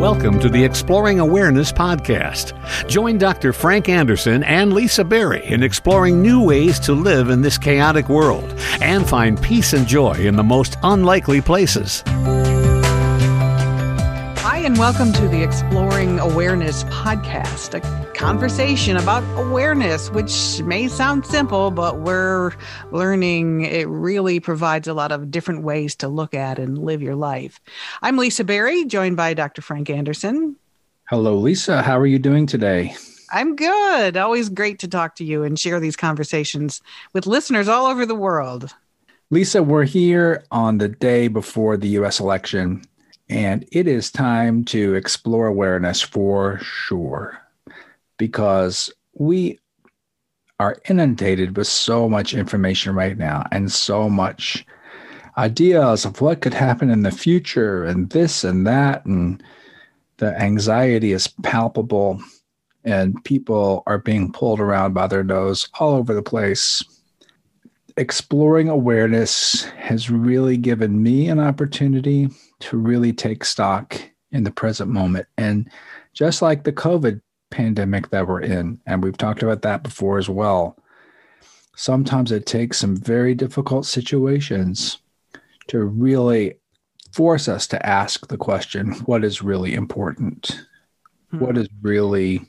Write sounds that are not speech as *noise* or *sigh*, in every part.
Welcome to the Exploring Awareness podcast. Join Dr. Frank Anderson and Lisa Berry in exploring new ways to live in this chaotic world and find peace and joy in the most unlikely places. And welcome to the Exploring Awareness podcast, a conversation about awareness, which may sound simple, but we're learning it really provides a lot of different ways to look at and live your life. I'm Lisa Berry, joined by Dr. Frank Anderson. Hello, Lisa. How are you doing today? I'm good. Always great to talk to you and share these conversations with listeners all over the world. Lisa, we're here on the day before the US election, and it is time to explore awareness for sure because we are inundated with so much information right now and so much ideas of what could happen in the future and this and that and the anxiety is palpable and people are being pulled around by their nose all over the place. Exploring awareness has really given me an opportunity to really take stock in the present moment and just like the covid pandemic that we're in. And we've talked about that before as well. Sometimes it takes some very difficult situations to really force us to ask the question what is really important? Hmm. What is really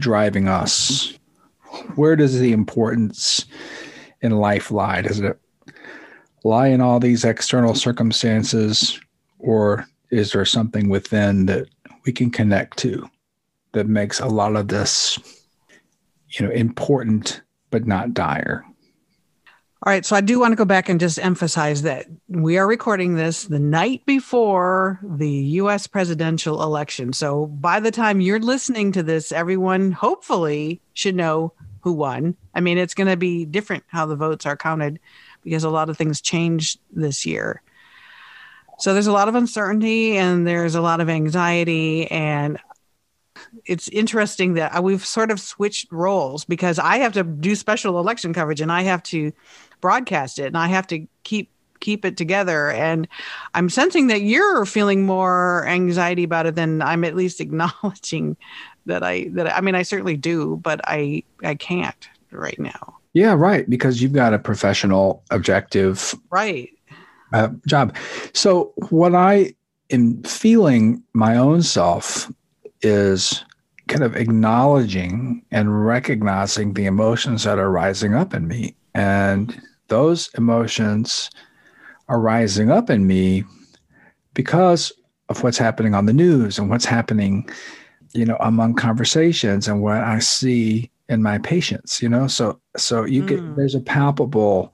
driving us? Where does the importance in life lie? Does it lie in all these external circumstances, or is there something within that we can connect to? that makes a lot of this, you know, important but not dire. All right, so I do want to go back and just emphasize that we are recording this the night before the US presidential election. So by the time you're listening to this, everyone hopefully should know who won. I mean, it's going to be different how the votes are counted because a lot of things changed this year. So there's a lot of uncertainty and there's a lot of anxiety. And it's interesting that we've sort of switched roles because I have to do special election coverage and I have to broadcast it and I have to keep keep it together and I'm sensing that you're feeling more anxiety about it than I'm at least *laughs* acknowledging that I that I mean I certainly do but I I can't right now. Yeah, right because you've got a professional objective right uh, job. So what I am feeling my own self is kind of acknowledging and recognizing the emotions that are rising up in me. And those emotions are rising up in me because of what's happening on the news and what's happening, you know, among conversations and what I see in my patients, you know. So so you mm. get there's a palpable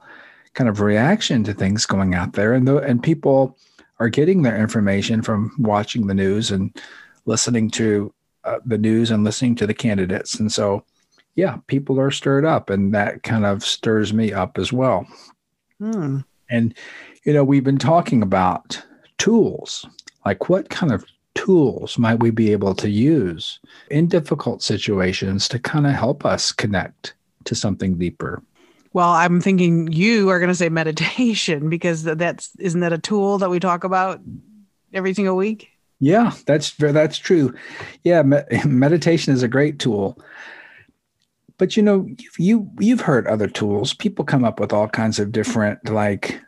kind of reaction to things going out there and the, and people are getting their information from watching the news and listening to uh, the news and listening to the candidates. And so, yeah, people are stirred up, and that kind of stirs me up as well. Hmm. And, you know, we've been talking about tools, like what kind of tools might we be able to use in difficult situations to kind of help us connect to something deeper? Well, I'm thinking you are going to say meditation *laughs* because that's isn't that a tool that we talk about every single week? Yeah, that's that's true. Yeah, me- *laughs* meditation is a great tool. But you know, you you've heard other tools. People come up with all kinds of different like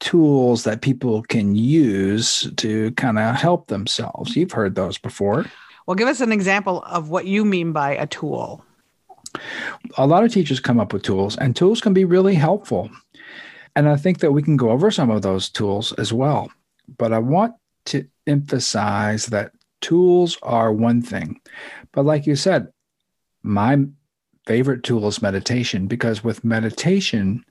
tools that people can use to kind of help themselves. You've heard those before. Well, give us an example of what you mean by a tool. A lot of teachers come up with tools, and tools can be really helpful. And I think that we can go over some of those tools as well. But I want to emphasize that tools are one thing. But like you said, my favorite tool is meditation because with meditation,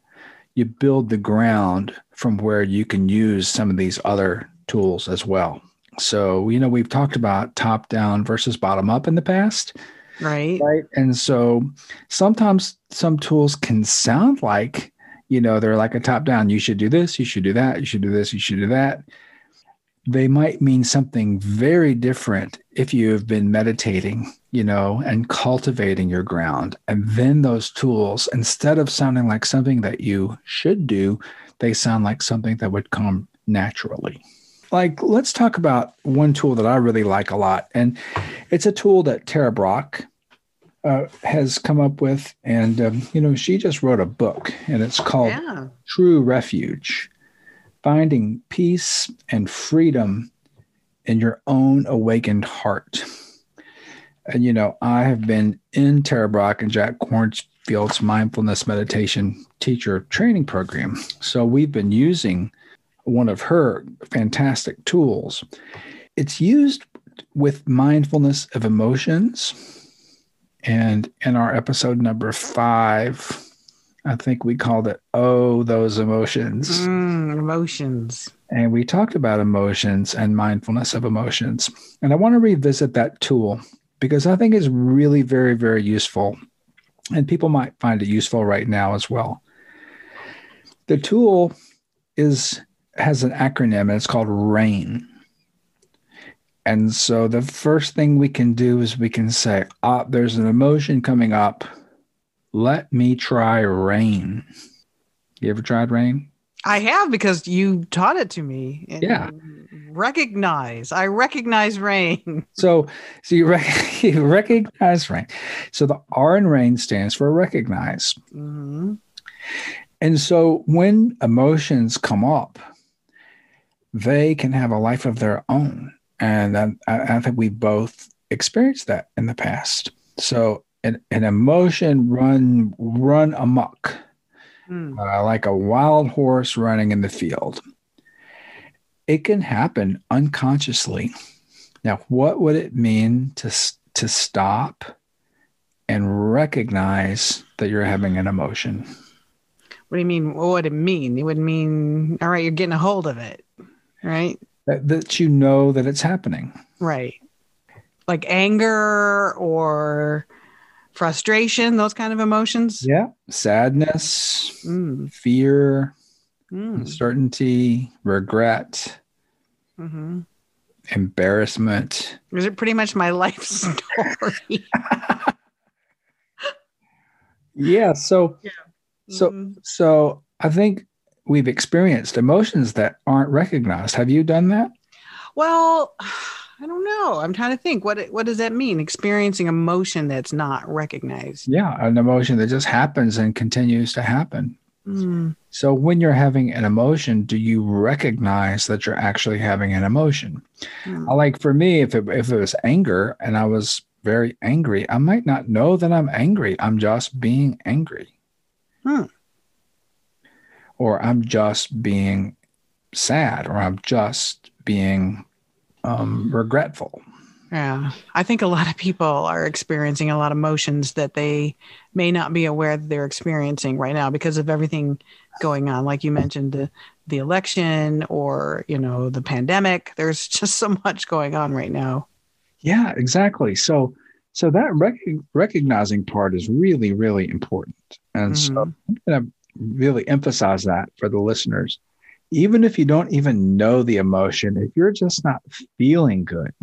you build the ground from where you can use some of these other tools as well. So, you know, we've talked about top down versus bottom up in the past. Right. Right. And so sometimes some tools can sound like, you know, they're like a top down. You should do this, you should do that, you should do this, you should do that they might mean something very different if you have been meditating, you know, and cultivating your ground. And then those tools, instead of sounding like something that you should do, they sound like something that would come naturally. Like let's talk about one tool that I really like a lot, and it's a tool that Tara Brach uh, has come up with, and um, you know she just wrote a book, and it's called Yeah. True Refuge: Finding Peace and Freedom in Your Own Awakened Heart. And you know, I have been in Tara Brach and Jack Kornfield's mindfulness meditation teacher training program, so we've been using one of her fantastic tools. It's used with mindfulness of emotions. And in our episode number five, I think we called it Oh, Those Emotions. Mm, emotions. And we talked about emotions and mindfulness of emotions. And I want to revisit that tool because I think it's really very, very useful. And people might find it useful right now as well. The tool is has an acronym and it's called RAIN. And so the first thing we can do is we can say, ah, there's an emotion coming up. Let me try rain. You ever tried rain? I have because you taught it to me. And Yeah. Recognize. I recognize rain. *laughs* So, so you, rec- *laughs* you recognize rain. So the R in rain stands for recognize. hmm And so when emotions come up, they can have a life of their own. And I, I think we both experienced that in the past. So an, an emotion run run amok, Mm. uh, like a wild horse running in the field. It can happen unconsciously. Now, what would it mean to to stop and recognize that you're having an emotion? What do you mean? What would it mean? It would mean, all right, you're getting a hold of it, right? That, that you know that it's happening. Right. Like anger or frustration, those kind of emotions. Yeah. Sadness, Mm. fear, Mm. uncertainty, regret, hmm embarrassment. Is it pretty much my *laughs* life story? *laughs* Yeah. So, So- Mhm. so I think we've experienced emotions that aren't recognized. Have you done that? well, *sighs* I don't know. I'm trying to think. What what does that mean? Experiencing emotion that's not recognized. Yeah. An emotion that just happens and continues to happen. Mm. So when you're having an emotion, do you recognize that you're actually having an emotion? Mm. I like for me, if it, if it was anger and I was very angry, I might not know that I'm angry. I'm just being angry. Hmm. Or I'm just being sad, or I'm just being um, regretful. Yeah. I think a lot of people are experiencing a lot of emotions that they may not be aware that they're experiencing right now because of everything going on. Like you mentioned, the, the election or, you know, the pandemic. There's *laughs* just so much going on right now. Yeah, exactly. So, so that rec- recognizing part is really, really important. And so Mhm. I'm going to really emphasize that for the listeners. Even if you don't even know the emotion, if you're just not feeling good,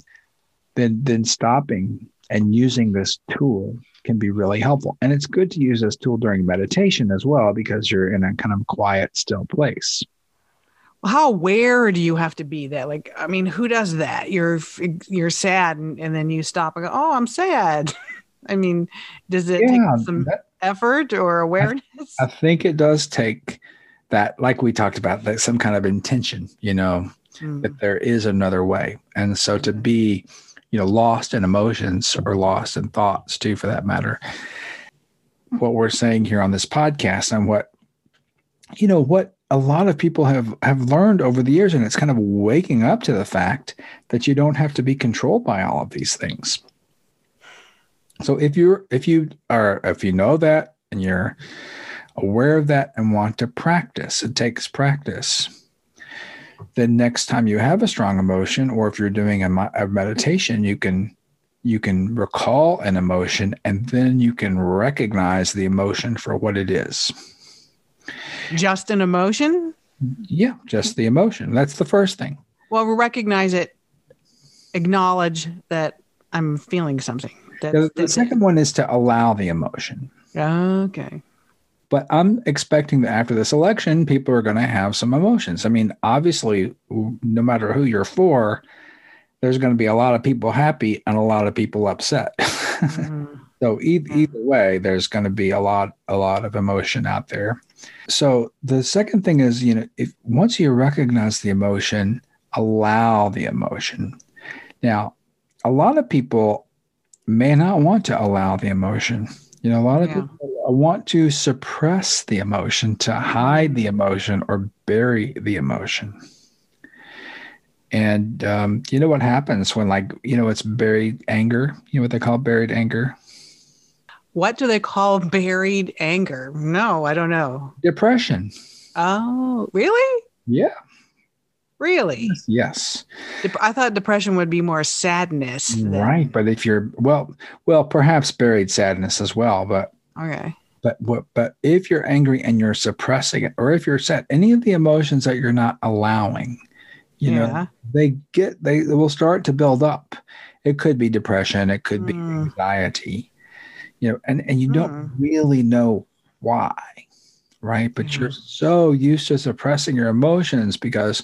then then stopping and using this tool can be really helpful. And it's good to use this tool during meditation as well because you're in a kind of quiet, still place. how aware do you have to be that like i mean who does that you're you're sad and, and then you stop and go oh i'm sad *laughs* i mean does it Yeah, take some that- effort or awareness I think it does take that, like we talked about, that some kind of intention, you know, Mm, that there is another way. And so to be, you know, lost in emotions or lost in thoughts too, for that matter. What we're saying here on this podcast and what, you know, what a lot of people have have learned over the years, and it's kind of waking up to the fact that you don't have to be controlled by all of these things. So if you're if you are if you know that and you're aware of that and want to practice, it takes practice then next time you have a strong emotion or if you're doing a, a meditation you can you can recall an emotion and then you can recognize the emotion for what it is. Just an emotion? Yeah just the emotion. That's the first thing. Well recognize it. Acknowledge that i'm feeling something that's, the second one is to allow the emotion okay But I'm expecting that after this election, people are going to have some emotions. I mean, obviously, no matter who you're for, there's going to be a lot of people happy and a lot of people upset. *laughs* Mm-hmm. so either, either way, there's going to be a lot a lot of emotion out there. So the second thing is, you know, if once you recognize the emotion, allow the emotion. Now, a lot of people may not want to allow the emotion. You know, a lot of yeah. people want to suppress the emotion, to hide the emotion, or bury the emotion. And um, you know what happens when, like, you know, it's buried anger? You know what they call buried anger? What do they call buried anger? No, I don't know. Depression. Oh, really? Yeah. Really? Yes. I thought depression would be more sadness. Than... Right, but if you're well, well, perhaps buried sadness as well, but okay. But what? But if you're angry and you're suppressing it, or if you're sad, any of the emotions that you're not allowing, you yeah. know they get they will start to build up it could be depression it could mm. be hmm. anxiety you know and and you mm. don't hmm. really know why right but mm. you're so used to suppressing your emotions because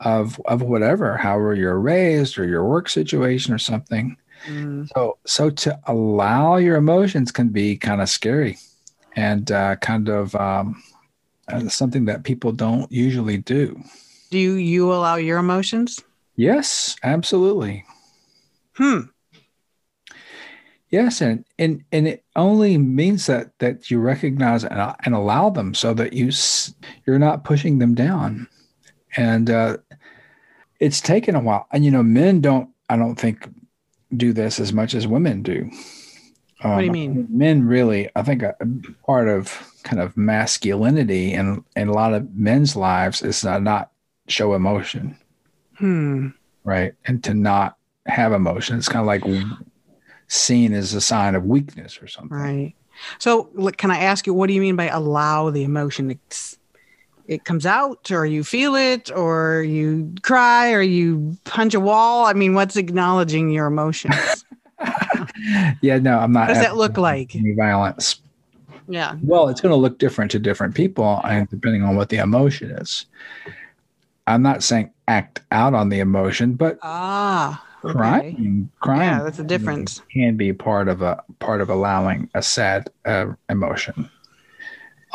of of whatever however you're raised or your work situation or something hmm. so so to allow your emotions can be kind of scary and uh, kind of um, uh, something that people don't usually do do you allow your emotions? Yes, absolutely. Hmm. Yes, and and and it only means that that you recognize and, and allow them, so that you you're not pushing them down, and uh, it's taken a while. And you know, men don't, I don't think, do this as much as women do. Um, what do you um, mean? Men really, I think, a, part of kind of masculinity and in a lot of men's lives is to not show emotion. Hmm. Right. And to not have emotion. It's kind of like seen as a sign of weakness or something. Right. So, can I ask you, what do you mean by allow the emotion? It's, it comes out, or you feel it, or you cry, or you punch a wall? I mean, what's acknowledging your emotions? *laughs* yeah, no, I'm not. What does that look like? Any violence. Yeah. Well, it's going to look different to different people, and depending on what the emotion is. I'm not saying act out on the emotion, but ah, okay. crying, crying. Yeah, that's a difference. Can be part of a part of allowing a sad uh, emotion,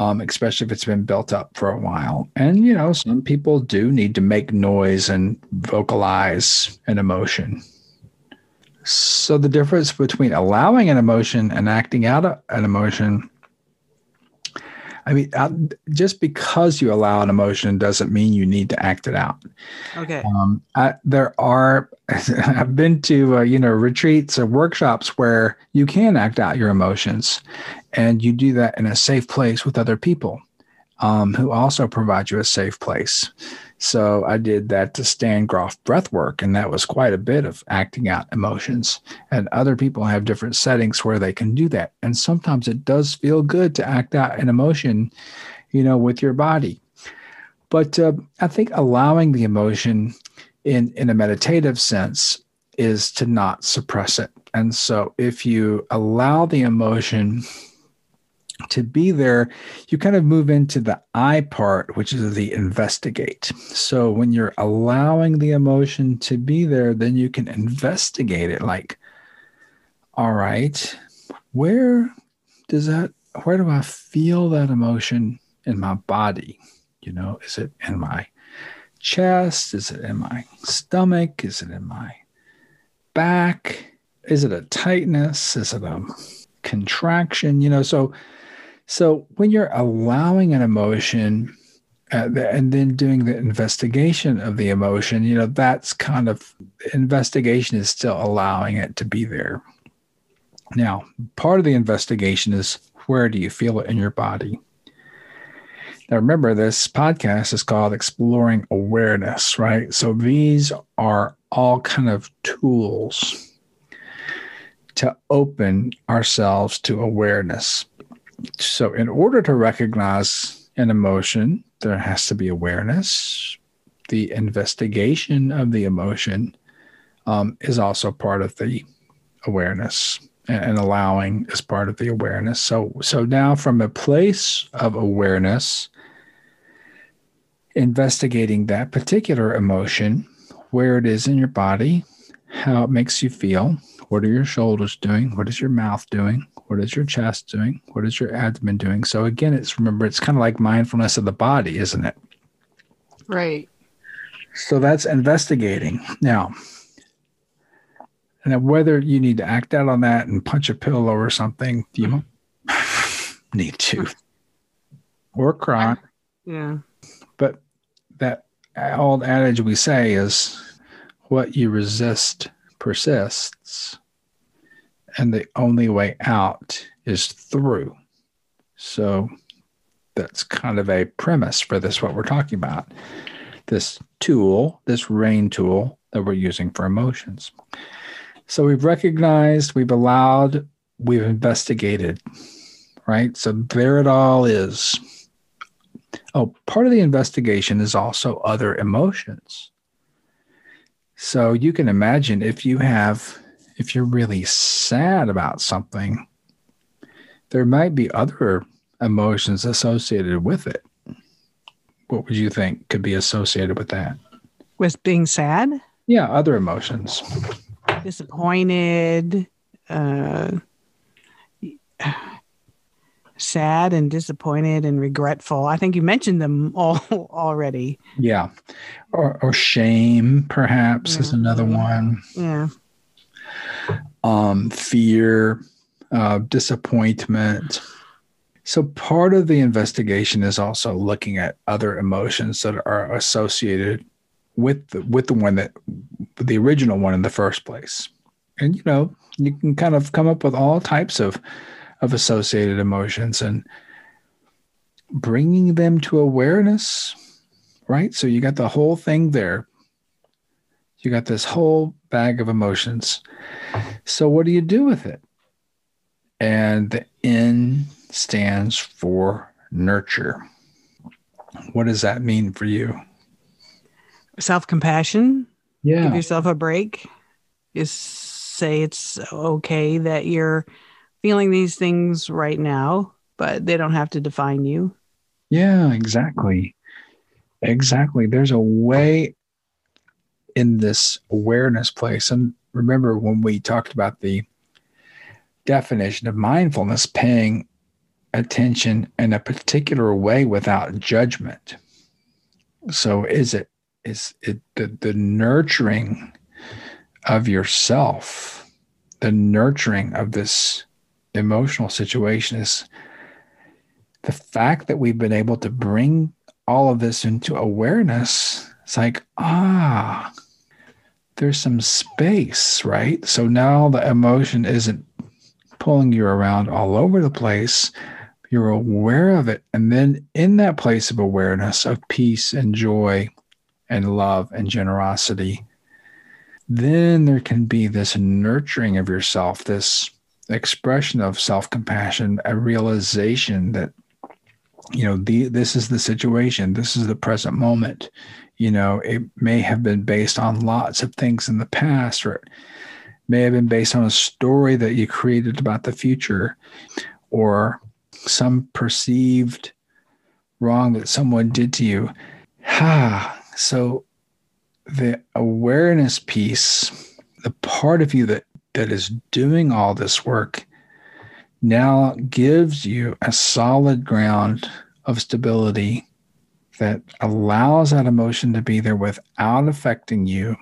um, especially if it's been built up for a while. And you know, some people do need to make noise and vocalize an emotion. So the difference between allowing an emotion and acting out an emotion I mean, uh, just because you allow an emotion doesn't mean you need to act it out. Okay. Um, I, there are, *laughs* I've been to, uh, you know, retreats or workshops where you can act out your emotions and you do that in a safe place with other people um, who also provide you a safe place. So I did that to Stan Grof breath work, and that was quite a bit of acting out emotions. And other people have different settings where they can do that. And sometimes it does feel good to act out an emotion, you know, with your body. But uh, I think allowing the emotion in, in a meditative sense is to not suppress it. And so if you allow the emotion to be there, you kind of move into the I part, which is the investigate. So when you're allowing the emotion to be there, then you can investigate it like, all right, where does that, where do I feel that emotion in my body? You know, is it in my chest? Is it in my stomach? Is it in my back? Is it a tightness? Is it a contraction? You know, so so when you're allowing an emotion uh, and then doing the investigation of the emotion, you know, that's kind of investigation is still allowing it to be there. Now, part of the investigation is where do you feel it in your body? Now, remember, this podcast is called Exploring Awareness, right? So these are all kind of tools to open ourselves to awareness. So, in order to recognize an emotion, there has to be awareness. The investigation of the emotion um, is also part of the awareness. and, and allowing is part of the awareness. So so now from a place of awareness, investigating that particular emotion, where it is in your body, how it makes you feel, what are your shoulders doing, what is your mouth doing, what is your chest doing, what is your abdomen doing. So again, it's remember it's kind of like mindfulness of the body, isn't it? Right. So that's investigating. Now, and whether you need to act out on that and punch a pillow or something, you mm-hmm. *laughs* need to, or cry. Yeah. But that old adage we say is what you resist persists, and the only way out is through. So that's kind of a premise for this, what we're talking about. This tool, this rain tool that we're using for emotions. So we've recognized, we've allowed, we've investigated, right? So there it all is. Oh, part of the investigation is also other emotions. So you can imagine if you have, if you're really sad about something, there might be other emotions associated with it. What would you think could be associated with that? With being sad? Yeah, other emotions disappointed, uh, sad and disappointed and regretful. I think you mentioned them all *laughs* already. Yeah. Or, or shame, perhaps, yeah. is another one. Yeah. Um, fear, uh, disappointment. So part of the investigation is also looking at other emotions that are associated with the, with the one that the original one in the first place. And you know, you can kind of come up with all types of of associated emotions and bringing them to awareness, right? So you got the whole thing there. You got this whole bag of emotions. So what do you do with it? And the N stands for nurture. What does that mean for you? self compassion. Yeah. Give yourself a break. Is say it's okay that you're feeling these things right now, but they don't have to define you. Yeah, exactly. Exactly. There's a way in this awareness place. And remember when we talked about the definition of mindfulness, paying attention in a particular way without judgment. So is it is it the, the nurturing of yourself, the nurturing of this emotional situation is the fact that we've been able to bring all of this into awareness. It's like, ah, there's some space, right? So now the emotion isn't pulling you around all over the place. You're aware of it. And then in that place of awareness, of peace and joy, and love and generosity, then there can be this nurturing of yourself, this expression of self compassion, a realization that, you know, the, this is the situation, this is the present moment. You know, it may have been based on lots of things in the past, or it may have been based on a story that you created about the future, or some perceived wrong that someone did to you. Ha, so the awareness piece, the part of you that that is doing all this work now gives you a solid ground of stability that allows that emotion to be there without affecting you,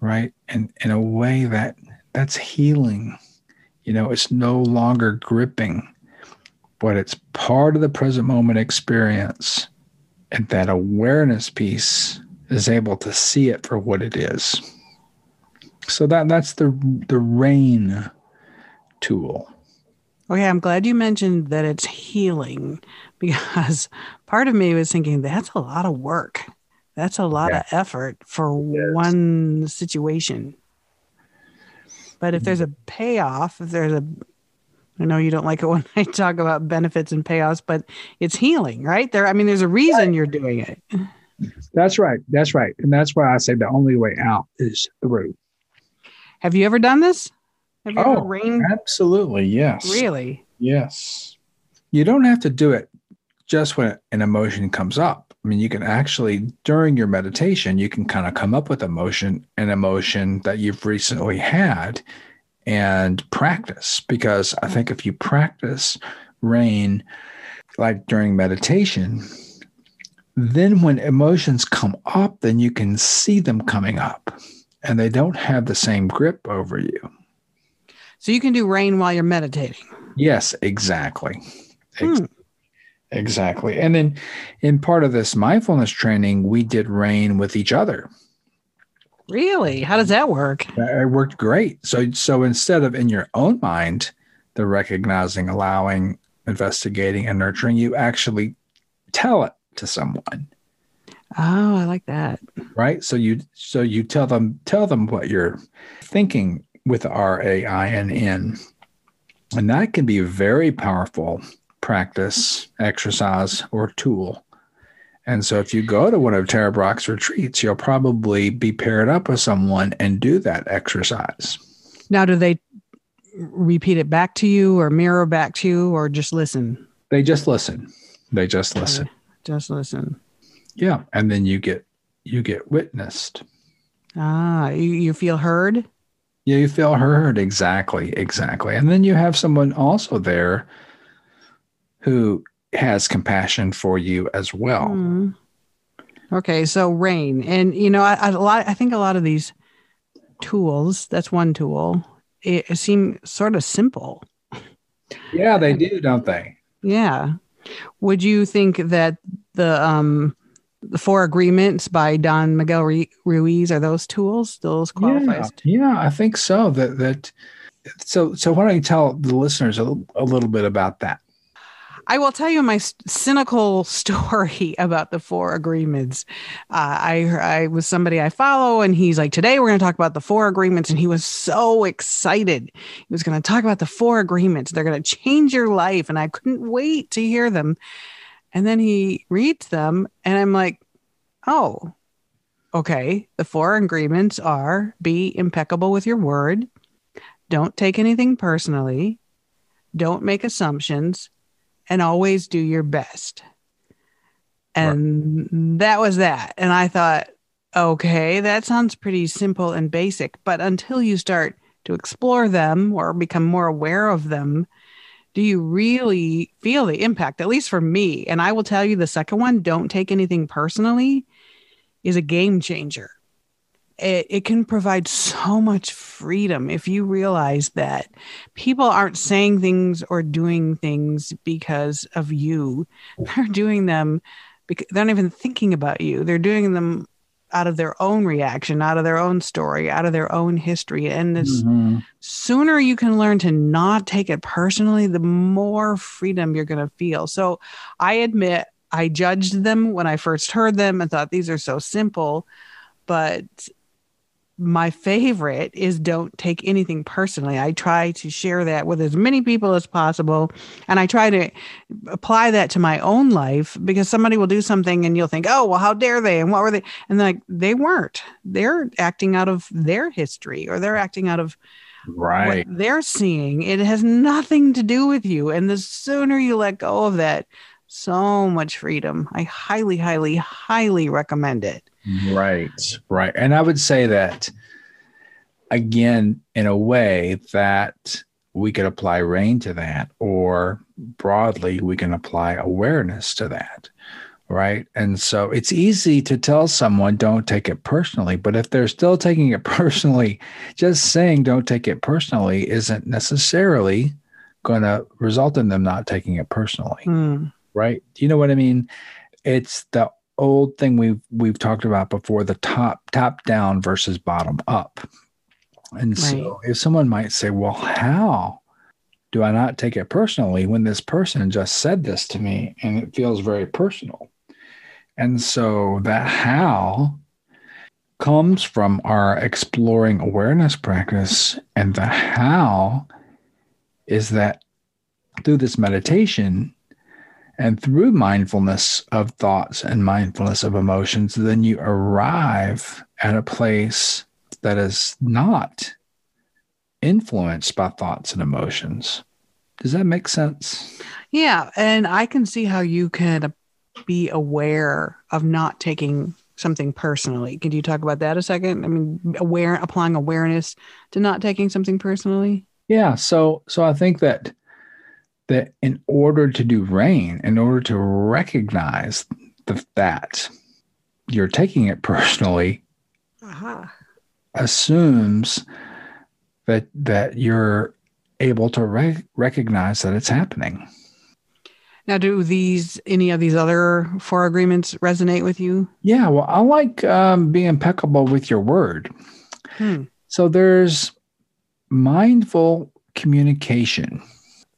right? And in a way that that's healing. You know, it's no longer gripping, but it's part of the present moment experience. And that awareness piece is able to see it for what it is. So that that's the the rain tool. Oh, okay, I'm glad you mentioned that it's healing *laughs* because part of me was thinking that's a lot of work. That's a lot yeah. of effort for one situation. But if there's a payoff, if there's a I know you don't like it *laughs* when I talk about benefits and payoffs, but it's healing, right? There I mean there's a reason you're doing it. That's right. That's right. And that's why I say the only way out is through. Have you ever done this? Have you Oh, ever rained? Absolutely, yes. Really? Yes. You don't have to do it just when an emotion comes up. I mean, you can actually, during your meditation, you can kind of come up with emotion, an emotion that you've recently had and practice. Because I think if you practice rain, like during meditation, then when emotions come up, then you can see them coming up and they don't have the same grip over you. So you can do rain while you're meditating. Yes, exactly. Hmm. Exactly. And then in part of this mindfulness training, we did rain with each other. Really? How does that work? It worked great. So so instead of in your own mind, the recognizing, allowing, investigating, and nurturing, you actually tell it to someone. Oh, I like that. Right. So you so you tell them tell them what you're thinking with R A I N N. And that can be very powerful practice, exercise, or tool. And so if you go to one of Tara Brach's retreats, you'll probably be paired up with someone and do that exercise. Now, do they repeat it back to you or mirror back to you or just listen? They just listen. They just listen. Just listen. Yeah. And then you get you get witnessed. Ah, you, you feel heard? Yeah, you feel heard. Exactly. Exactly. And then you have someone also there who has compassion for you as well. Hmm. Okay, so rain, and you know, I, I, a lot. I think a lot of these tools. That's one tool. It, it seem sort of simple. Yeah, they do, don't they? Yeah. Would you think that the um the four agreements by Don Miguel Ruiz are those tools? Those Yeah, yeah, I think so. That that so so why don't you tell the listeners a, a little bit about that? I will tell you my cynical *laughs* story about the four agreements. Uh, I I was somebody I follow, and he's like, "Today we're going to talk about the four agreements," and he was so excited. He was going to talk about the four agreements. They're going to change your life, and I couldn't wait to hear them. And then he reads them, and I'm like, "Oh, okay. The four agreements are: be impeccable with your word, don't take anything personally, don't make assumptions." And always do your best. And that was that. And I thought, okay, that sounds pretty simple and basic. But until you start to explore them or become more aware of them, do you really feel the impact? At least for me. And I will tell you the second one, don't take anything personally, is a game changer. It, it can provide so much freedom if you realize that people aren't saying things or doing things because of you. *laughs* They're doing them because they're not even thinking about you. They're doing them out of their own reaction, out of their own story, out of their own history. And the Mhm. sooner you can learn to not take it personally, the more freedom you're going to feel. So I admit I judged them when I first heard them and thought these are so simple. But my favorite is don't take anything personally. I try to share that with as many people as possible. And I try to apply that to my own life because somebody will do something and you'll think, oh, well, how dare they? And what were they? And like, they weren't. They're acting out of their history or they're acting out of Right. what they're seeing. It has nothing to do with you. And the sooner you let go of that, so much freedom. I highly, highly, highly recommend it. Right. Right. And I would say that again, in a way that we could apply rain to that, or broadly, we can apply awareness to that. Right. And so it's easy to tell someone, don't take it personally. But if they're still taking it *laughs* personally, just saying, don't take it personally isn't necessarily going to result in them not taking it personally Hmm. right? Do you know what I mean? It's the old thing we've we've talked about before, the top top down versus bottom up. And so if someone might say, Well, how do I not take it personally when this person just said this to me and it feels very personal? And so that how comes from our exploring awareness practice. And the how is that through this meditation, and through mindfulness of thoughts and mindfulness of emotions, then you arrive at a place that is not influenced by thoughts and emotions. Does that make sense? Yeah. And I can see how you can be aware of not taking something personally. Could you talk about that a second? I mean, aware applying awareness to not taking something personally. Yeah. So so I think that that in order to do rain, in order to recognize the, that you're taking it *laughs* personally, uh-huh. assumes that that you're able to re- recognize that it's happening. Now, do these any of these other four agreements resonate with you? Yeah, well, I like um, being impeccable with your word. Hmm. So there's mindful communication.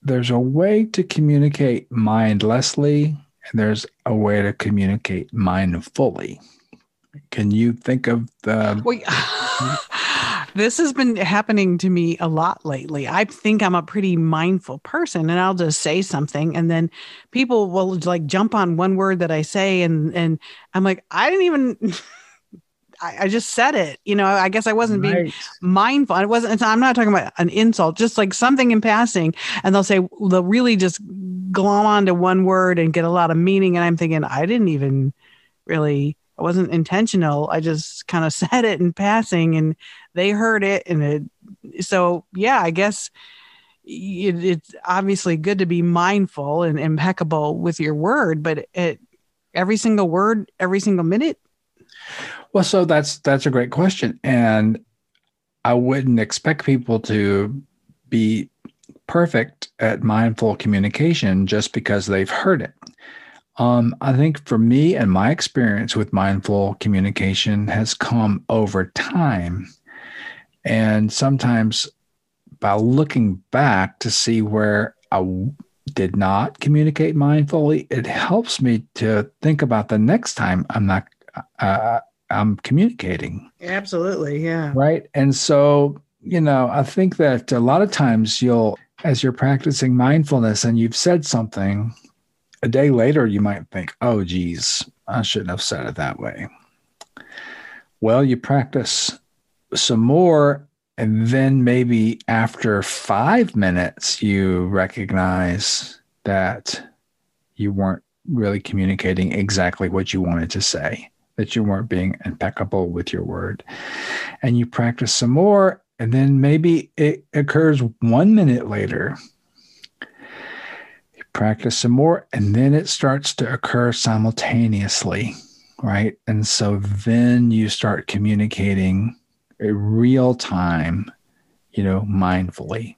There's a way to communicate mindlessly, and there's a way to communicate mindfully. Can you think of the? Wait. *sighs* this has been happening to me a lot lately. I think I'm a pretty mindful person and I'll just say something and then people will like jump on one word that I say and and I'm like, I didn't even *laughs* I, I just said it. You know, I guess I wasn't right. being mindful. It wasn't I'm not talking about an insult, just like something in passing. And they'll say they'll really just glom onto one word and get a lot of meaning. And I'm thinking, I didn't even really I wasn't intentional. I just kind of *laughs* said it in passing and they heard it. And it, so, yeah, I guess it, it's obviously good to be mindful and impeccable with your word, but it, every single word, every single minute. Well, so that's, that's a great question. And I wouldn't expect people to be perfect at mindful communication just because they've heard it. Um, I think for me and my experience with mindful communication has come over time. And sometimes by looking back to see where I did not communicate mindfully, it helps me to think about the next time I'm not uh, I'm communicating. Absolutely, yeah. Right, and so you know, I think that a lot of times you'll, as you're practicing mindfulness, and you've said something a day later, you might think, oh, geez, I shouldn't have said it that way. Well, you practice some more, and then maybe after five minutes, you recognize that you weren't really communicating exactly what you wanted to say, that you weren't being impeccable with your word. And you practice some more, and then maybe it occurs one minute later You practice some more, and then it starts to occur simultaneously, right? And so then you start communicating in real time, you know, mindfully.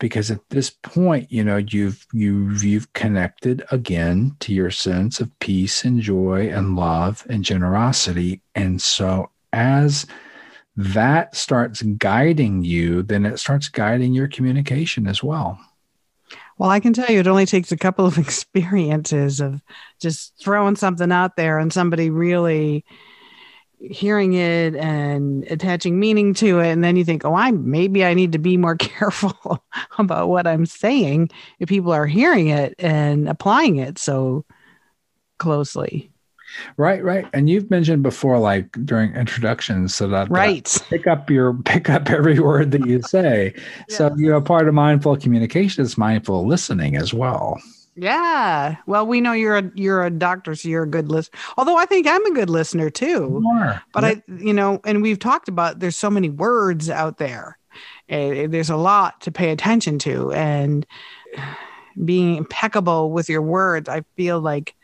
Because at this point, you know, you've you've you've connected again to your sense of peace and joy and love and generosity. And so as that starts guiding you, then it starts guiding your communication as well. Well, I can tell you, it only takes a couple of *laughs* experiences of just throwing something out there and somebody really hearing it and attaching meaning to it and then you think oh i maybe i need to be more *laughs* careful about what i'm saying if people are hearing it and applying it so closely Right, right. And you've mentioned before, like during introductions, so that right that pick up your pick up every *laughs* word that you say. yeah. So you know, part of mindful communication is mindful listening as well. Yeah. Well, we know you're a you're a doctor, so you're a good listener. Although I think I'm a good listener too. But yeah. I, you know, and we've talked about there's so many words out there. Uh, there's a lot to pay attention to, and being impeccable with your words. I feel like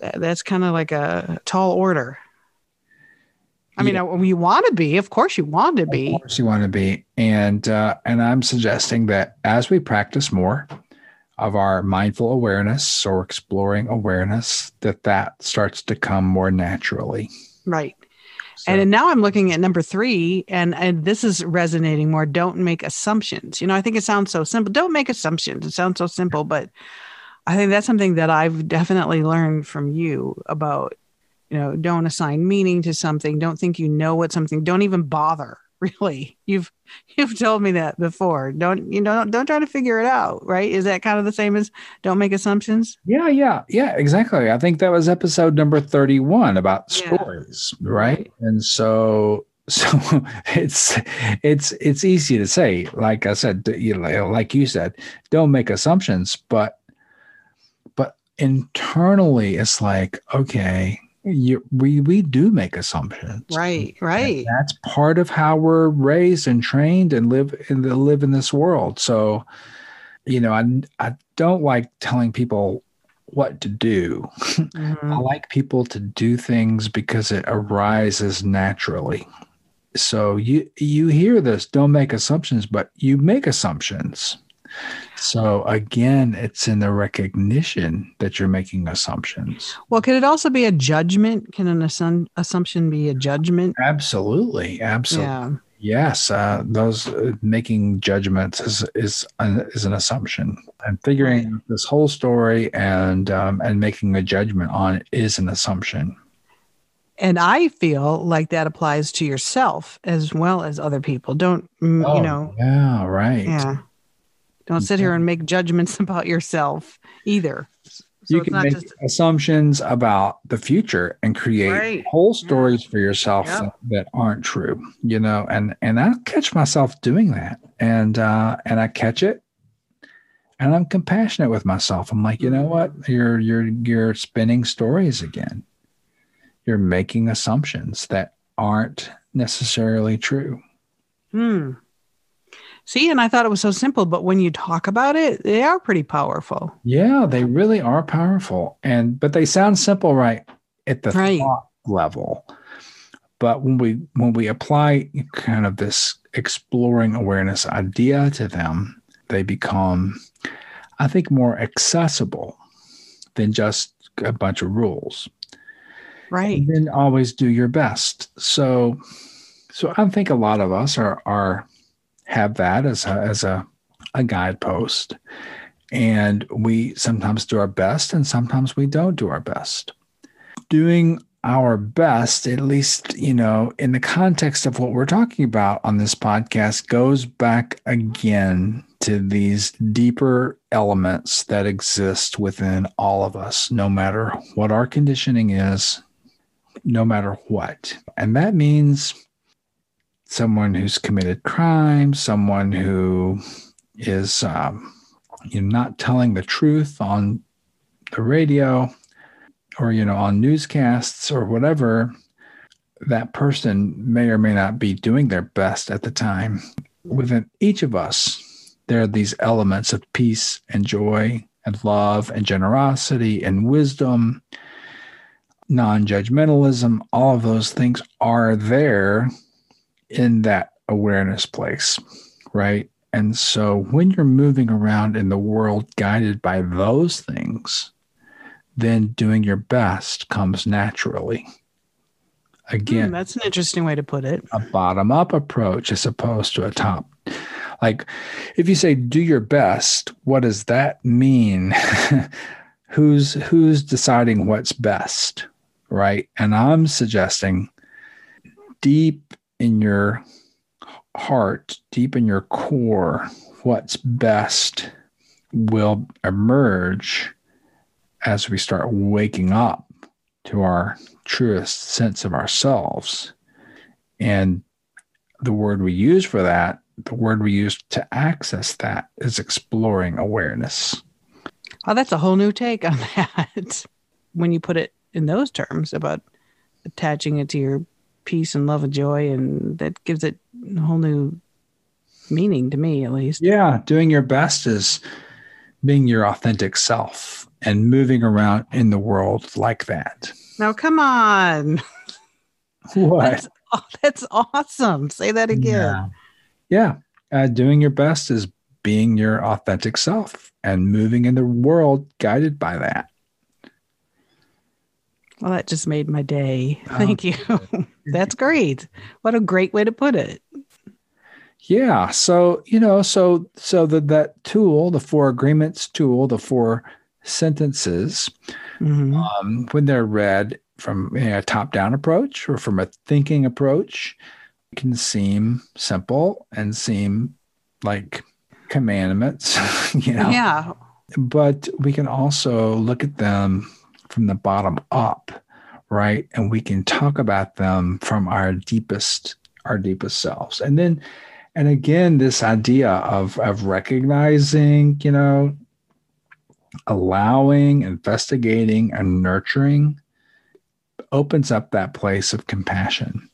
that's kind of like a tall order. I mean, yeah. you want to be, of course, you want to be. Of course, you want to be, and uh, and I'm suggesting that as we practice more of our mindful awareness or exploring awareness, that that starts to come more naturally. Right. So. And now I'm looking at number three, and and this is resonating more. Don't make assumptions. You know, I think it sounds so simple. Don't make assumptions. It sounds so simple, but I think that's something that I've definitely learned from you about, you know, don't assign meaning to something. Don't think you know what something, don't even bother. Really. You've you've told me that before. Don't you know don't, don't try to figure it out, right? Is that kind of the same as don't make assumptions? Yeah, yeah, yeah, exactly. I think that was episode number 31 about yeah. stories, right? And so *laughs* so it's it's it's easy to say like i said you know, like you said don't make assumptions but but internally it's like okay you, we we do make assumptions. Right right. and that's part of how we're raised and trained and live in the live in this world. So you know i i don't like telling people what to do. *laughs* Mm-hmm. i like people to do things because it arises naturally. So you you hear this don't make assumptions but you make assumptions so again it's in the recognition that you're making assumptions well could it also be a judgment can an assum- assumption be a judgment absolutely absolutely yeah. yes uh, those uh, making judgments is is an, is an assumption and figuring right. this whole story and um, and making a judgment on it is an assumption and I feel like that applies to yourself as well as other people. Don't oh, you know? Yeah, right. Yeah. Don't sit here and make judgments *laughs* about yourself either. So you can make just... assumptions about the future and create right. whole stories yeah. for yourself yep. that, aren't true. You know, and and I catch myself doing that, and uh, and I catch it, and I'm compassionate with myself. I'm like, you know what? Mm-hmm. You're you're you're spinning stories again you're making assumptions that aren't necessarily true. Hmm. See, and I thought it was so simple, but when you talk about it, they are pretty powerful. Yeah, they really are powerful. And but they sound simple right at the right. thought level. But when we when we apply kind of this exploring awareness idea to them, they become, I think, more accessible than just a bunch of rules right and then always do your best so so i think a lot of us are are have that as a as a, a guidepost and we sometimes do our best and sometimes we don't do our best doing our best at least you know in the context of what we're talking about on this podcast goes back again to these deeper elements that exist within all of us no matter what our conditioning is no matter what. And that means someone who's committed crime, someone who is um, you know, not telling the truth on the radio or you know on newscasts or whatever that person may or may not be doing their best at the time. Within each of us there are these elements of peace and joy and love and generosity and wisdom non judgmentalism, all of those things are there in that awareness place, right? And so when you're moving around in the world guided by those things, then doing your best comes naturally. Again, mm, that's an interesting way to put it. A bottom up approach as opposed to a top. Like if you say do your best, what does that mean? *laughs* who's who's deciding what's best? right? And I'm suggesting deep in your heart, deep in your core, what's best will emerge as we start waking up to our truest sense of ourselves. And the word we use for that, the word we use to access that is exploring awareness. Oh, that's a whole new take on *laughs* that. when you put it in those terms about attaching it to your peace and love and joy and that gives it a whole new meaning to me at least. Yeah doing your best is being your authentic self and moving around in the world like that. Now come on. *laughs* What? That's, oh, that's awesome. Say that again. Yeah, yeah. Uh, doing your best is being your authentic self and moving in the world guided by that well, that just made my day. Oh, Thank you. *laughs* That's great. What a great way to put it. Yeah. So, you know, so so that that tool, the four agreements tool, the four sentences, mm-hmm. um, when they're read from you know, a top-down approach or from a thinking approach, can seem simple and seem like commandments, *laughs* you know. Yeah. But we can also look at them from the bottom up, right? And we can talk about them from our deepest our deepest selves. And then, and again, this idea of, of recognizing, you know, allowing, investigating, and nurturing opens up that place of compassion.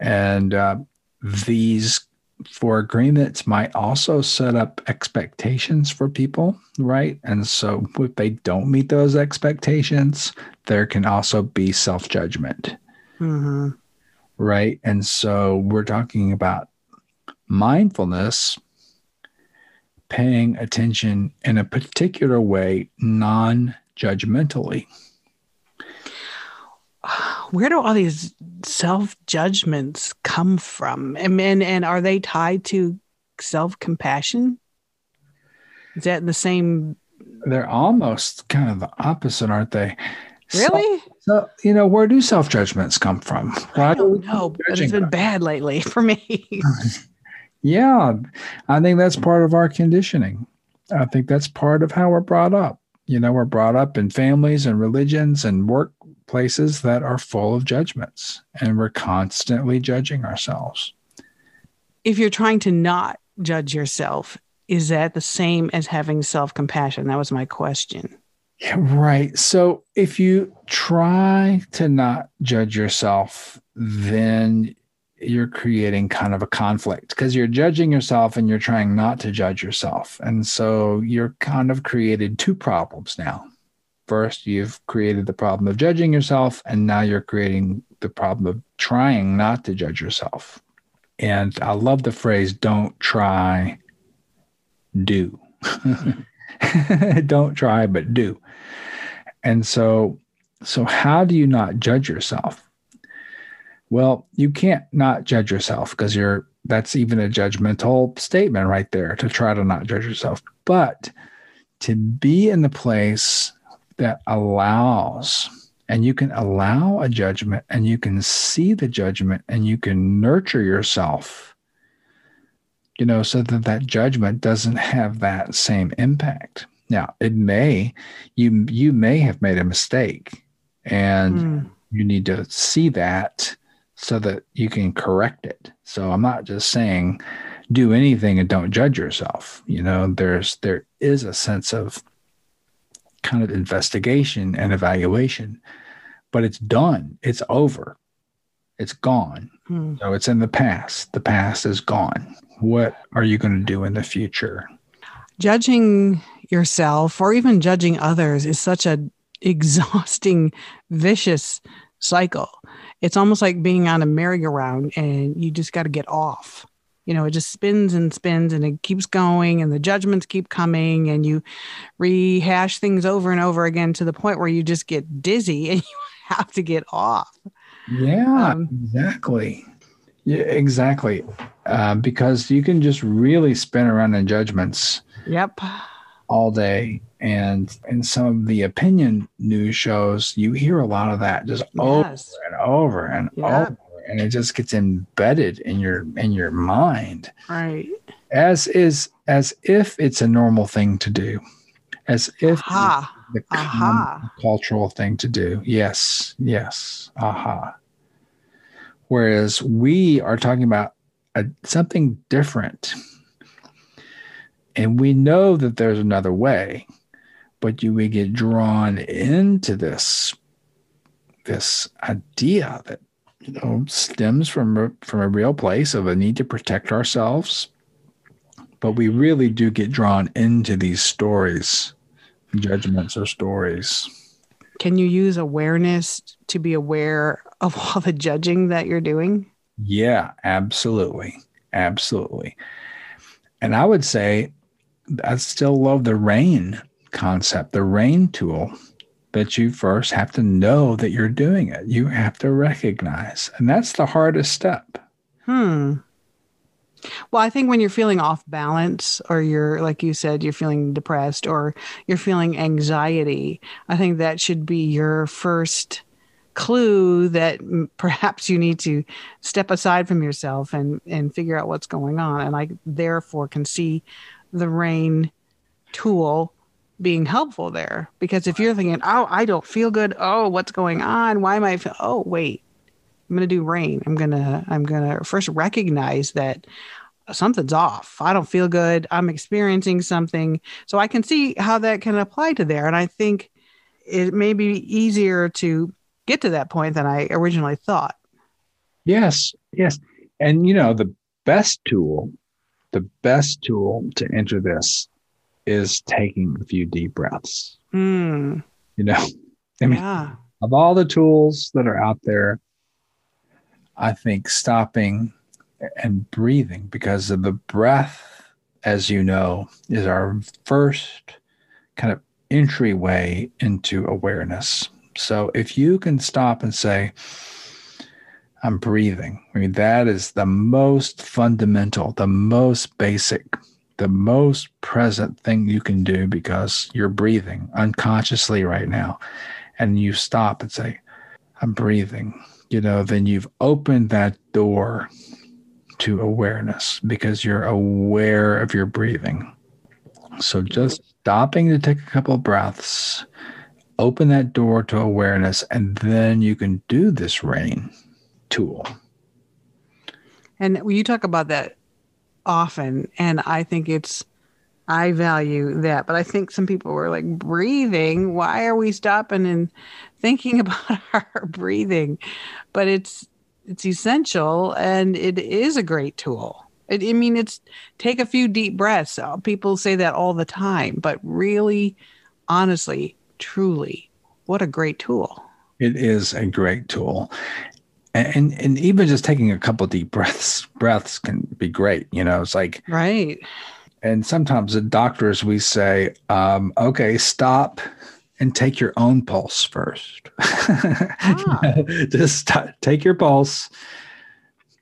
And uh, these four agreements might also set up expectations for people, right? And so if they don't meet those expectations, there can also be self judgment, mm-hmm. right? And so we're talking about mindfulness, paying attention in a particular way, non judgmentally *sighs* where do all these self judgments come from? And, and and are they tied to self compassion? Is that in the same? They're almost kind of the opposite, aren't they? Really? So, so you know, where do self judgments come from? Why I don't know, but it's been them? bad lately *laughs* for me. *laughs* yeah, I think that's part of our conditioning. I think that's part of how we're brought up. You know, we're brought up in families and religions and work places that are full of judgments and we're constantly judging ourselves. If you're trying to not judge yourself, is that the same as having self compassion? That was my question. Yeah, right. So if you try to not judge yourself, then you're creating kind of a conflict because you're judging yourself and you're trying not to judge yourself. And so you're kind of created two problems now. First, you've created the problem of judging yourself, and now you're creating the problem of trying not to judge yourself. And I love the phrase don't try, do. *laughs* don't try, but do. And so, so how do you not judge yourself? Well, you can't not judge yourself because you're that's even a judgmental statement right there to try to not judge yourself. But to be in the place that allows and you can allow a judgment and you can see the judgment and you can nurture yourself you know so that that judgment doesn't have that same impact. Now it may you you may have made a mistake and mm. you need to see that so that you can correct it. So i'm not just saying do anything and don't judge yourself. You know there's there is a sense of kind of investigation and evaluation, but it's done. It's over. It's gone. Hmm. So it's in the past. The past is gone. What are you going to do in the future? Judging yourself or even judging others is such a exhausting, vicious cycle. It's almost like being on a merry-go-round and you just got to get off you know it just spins and spins and it keeps going and the judgments keep coming and you rehash things over and over again to the point where you just get dizzy *laughs* and you have to get off. Yeah um, exactly. Yeah exactly. Uh, because you can just really spin around in judgments yep. all day. And in some of the opinion news shows you hear a lot of that just yes. over and over and yep. over and it just gets embedded in your in your mind. Right. As is as if it's a normal thing to do. As if aha. the aha. cultural thing to do. Yes yes. Aha. Whereas we are talking about a, something different. And we know that there's another way but you we get drawn into this this idea that you know stems from from a real place of a need to protect ourselves. But we really do get drawn into these stories judgments or stories. Can you use awareness to be aware of all the judging that you're doing? Yeah absolutely. Absolutely. And i would say i still love the rain concept the rain tool but you first have to know that you're doing it. You have to recognize. And that's the hardest step. Hmm. Well, I think when you're feeling off balance, or you're, like you said, you're feeling depressed or you're feeling anxiety, I think that should be your first clue that *laughs* perhaps you need to step aside from yourself and, and figure out what's going on. And I therefore can see the rain tool being helpful there because if you're thinking oh i don't feel good oh what's going on why am i feel- oh wait I'm to do rain. I'm to I'm to first recognize that something's off. I don't feel good. I'm experiencing something. So I can see how that can apply to there. And I think it may be easier to get to that point than I originally thought. Yes, yes. And you know, the best tool, the best tool to enter this is taking a few deep breaths. Mm. You know, *laughs* I mean, Yeah. of all the tools that are out there, I think stopping and breathing because of the breath, as you know, is our first kind of entryway into awareness. So if you can stop and say, I'm breathing, I mean, that is the most fundamental, the most basic, the most present thing you can do because you're breathing unconsciously right now. And you stop and say, I'm breathing, you know, then you've opened that door to awareness because you're aware of your breathing. So just stopping to take a couple breaths, open that door to awareness, and then you can do this rain tool. And when you talk about that often, and I think it's, I value that. But I think some people were like, breathing, why are we stopping and thinking *laughs* about our breathing? But it's, it's essential and it is a great tool. It, I mean, it's take a few deep breaths. Uh, People say that all the time, but really, honestly, truly, what a great tool. It is a great tool. And, and even just taking a couple deep *laughs* breaths breaths can be great. You know, it's like Right. and sometimes the doctors we say, um, okay, stop and take your own pulse first. *laughs* just stop, take your pulse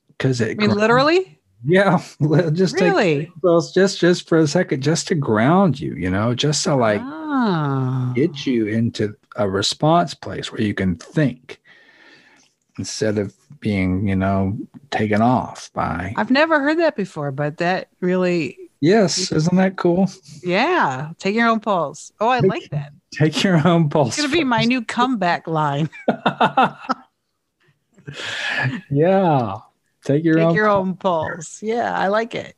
because it I mean, literally? yeah, *laughs* just take Really? pulse just just for a second, just to ground you, you know, just to like Ah. get you into a response place where you can think instead of being, you know, taken off by. I've never heard that before, but that really, Yes, isn't that cool? yeah, take your own pulse. Oh, I like that. Take your own pulse. It's going to be my new comeback line. *laughs* yeah. Take your Take own your pulse. own pulse. Yeah, I like it.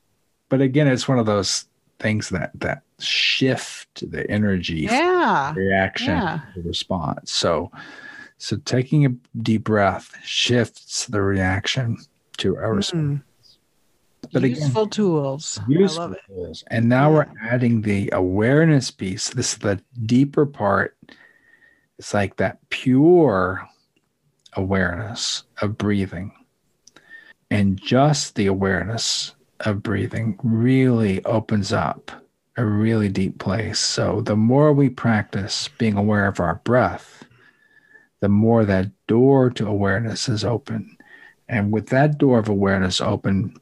But again, it's one of those things that that shift the energy Yeah. reaction Yeah. response. So so taking a deep breath shifts the reaction to a response. Mm. But again, Useful tools. I useful love it. tools. And now we're adding the awareness piece. This is the deeper part. It's like that pure awareness of breathing. And just the awareness of breathing really opens up a really deep place. So the more we practice being aware of our breath, the more that door to awareness is open. And with that door of awareness open,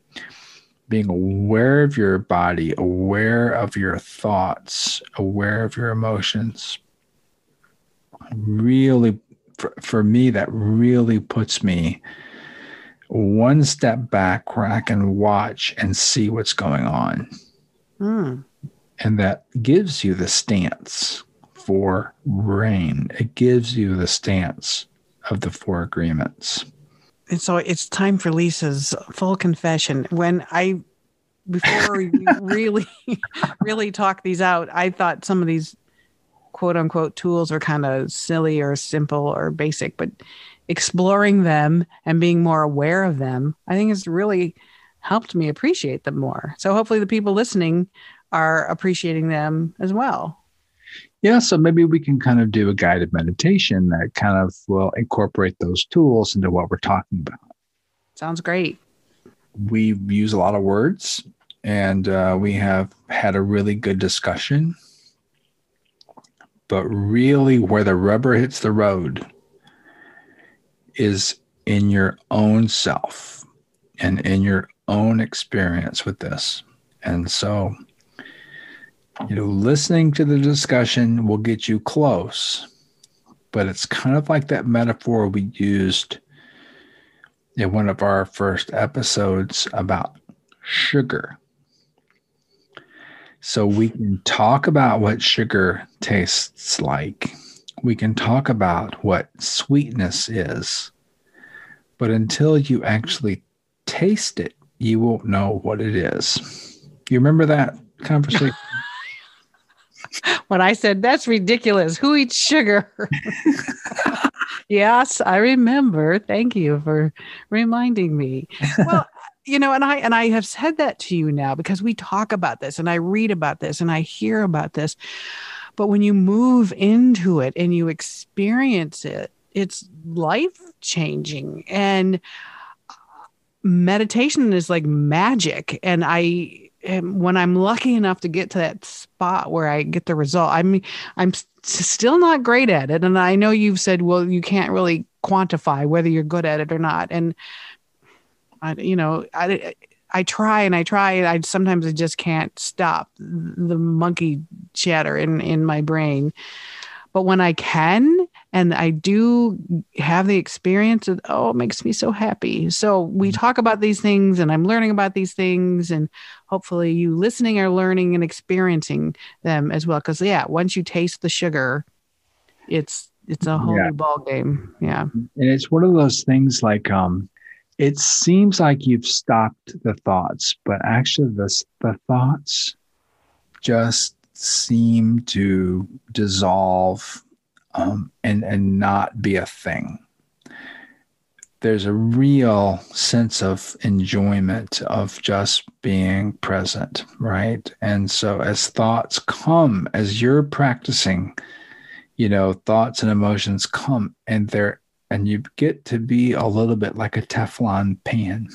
being aware of your body, aware of your thoughts, aware of your emotions, really, for, for me, that really puts me one step back where I can watch and see what's going on. Mm. And that gives you the stance for rain. It gives you the stance of the four agreements. And so it's time for Lisa's full confession. When I, before we *laughs* really, really talk these out, I thought some of these quote unquote tools are kind of silly or simple or basic, but exploring them and being more aware of them, I think has really helped me appreciate them more. So hopefully the people listening are appreciating them as well. Yeah, so maybe we can kind of do a guided meditation that kind of will incorporate those tools into what we're talking about. Sounds great. We use a lot of words and uh, we have had a really good discussion. But really, where the rubber hits the road is in your own self and in your own experience with this. And so, you know, listening to the discussion will get you close, but it's kind of like that metaphor we used in one of our first episodes about sugar. So we can talk about what sugar tastes like. We can talk about what sweetness is. but until you actually taste it, you won't know what it is. You remember that conversation? When I said, That's ridiculous. Who eats sugar? *laughs* yes, I remember. Thank you for reminding me. Well, *laughs* you know, and I and I have said that to you now because we talk about this and I read about this and I hear about this. But when you move into it and you experience it, it's life changing. And uh, meditation is like magic. And I Um, when I'm lucky enough to get to that spot where I get the result, I'm I'm still not great at it. And I know you've said, well, you can't really quantify whether you're good at it or not. And I, you know, I I try and I try and I sometimes I just can't stop the monkey chatter in in my brain. But when I can, and I do have the experience of, oh, it makes me so happy. So we mm-hmm. talk about these things and I'm learning about these things and hopefully you listening are learning and experiencing them as well. Cause yeah, once you taste the sugar, it's, it's a whole yeah. new ball game. Yeah. And it's one of those things like, um, it seems like you've stopped the thoughts, but actually the, the thoughts just seem to dissolve um, and and not be a thing. There's a real sense of enjoyment of just being present, right? And so as thoughts come, as you're practicing, you know, thoughts and emotions come and they're and you get to be a little bit like a Teflon pan.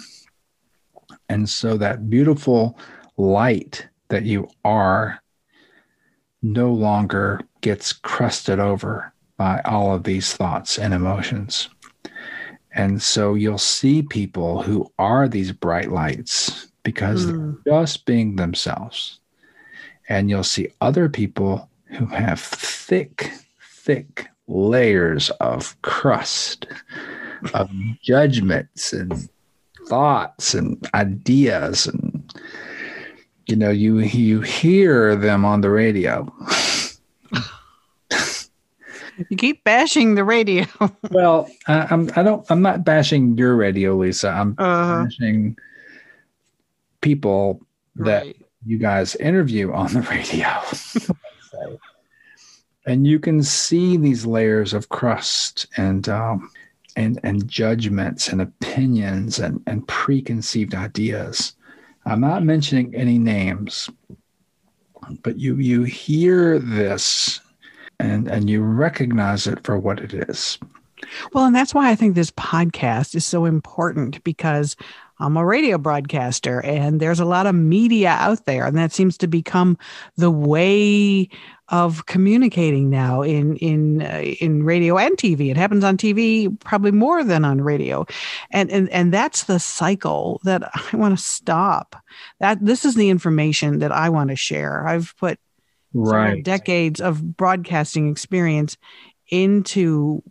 And so that beautiful light that you are no longer gets crusted over by all of these thoughts and emotions. And so you'll see people who are these bright lights because mm. they're just being themselves. And you'll see other people who have thick, thick layers of crust, of judgments and thoughts and ideas and you know you you hear them on the radio. You keep bashing the radio. *laughs* Well I, i'm i don't i'm not bashing your radio lisa. I'm uh-huh. bashing people that right. you guys interview on the radio. *laughs* And you can see these layers of crust and um, and and judgments and opinions and and preconceived ideas I'm not mentioning any names, but you you hear this and and you recognize it for what it is. Well, and that's why I think this podcast is so important because I'm a radio broadcaster and there's a lot of media out there and that seems to become the way of communicating now in in uh, in radio and TV. It happens on TV probably more than on radio, and and and that's the cycle that *laughs* I want to stop. That this is the information that I want to share. I've put right decades of broadcasting experience into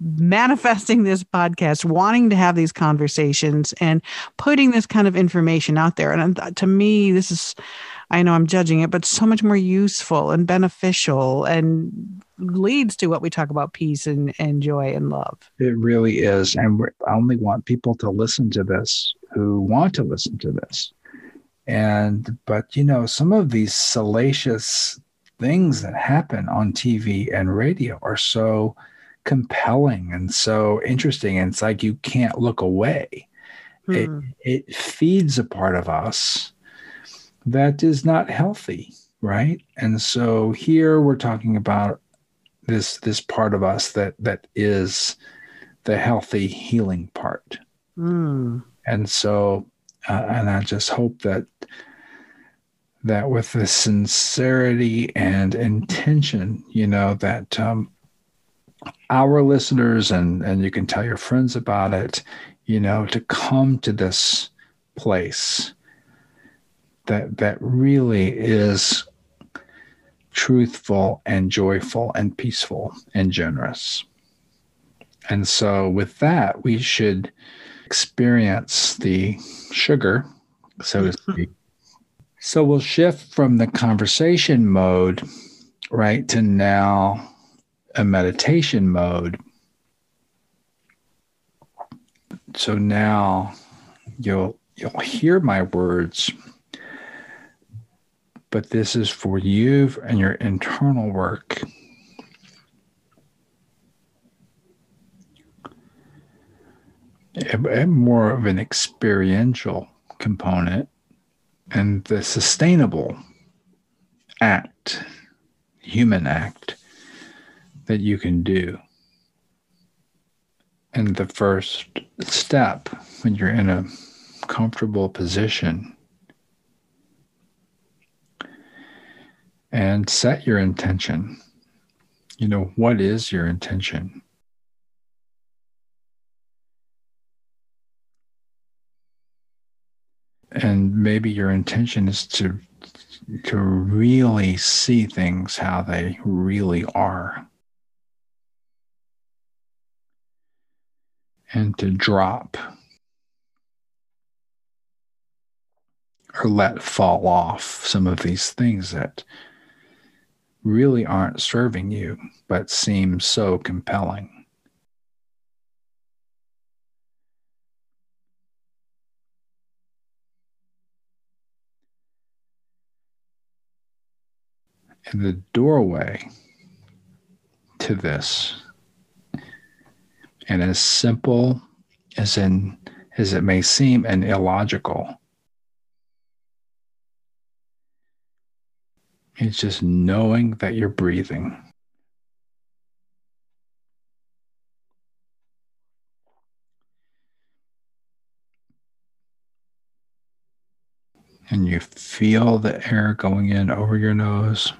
manifesting this podcast, wanting to have these conversations, and putting this kind of information out there. And to me, this is I know I'm judging it, but so much more useful and beneficial and leads to what we talk about peace and, and joy and love. It really is. And I only want people to listen to this who want to listen to this. And, but you know, some of these salacious things that happen on TV and radio are so compelling and so interesting. And it's like you can't look away. Hmm. It, it feeds a part of us that is not healthy, right? And so here we're talking about this this part of us that that is the healthy healing part. Mm. And so uh, and I just hope that that with the sincerity and intention, you know, that um, our listeners and and you can tell your friends about it, you know, to come to this place that that really is truthful and joyful and peaceful and generous. And so with that, we should experience the sugar, so to mm-hmm. speak. So we'll shift from the conversation mode, right, to now a meditation mode so now you'll you'll hear my words but this is for you and your internal work more of an experiential component and the sustainable act, human act that you can do. And the first step when you're in a comfortable position and set your intention. You know, what is your intention? and maybe your intention is to to really see things how they really are and to drop or let fall off some of these things that really aren't serving you but seem so compelling. And the doorway to this, and as simple as in as it may seem and illogical, it's just knowing that you're breathing. and you feel the air going in over your nose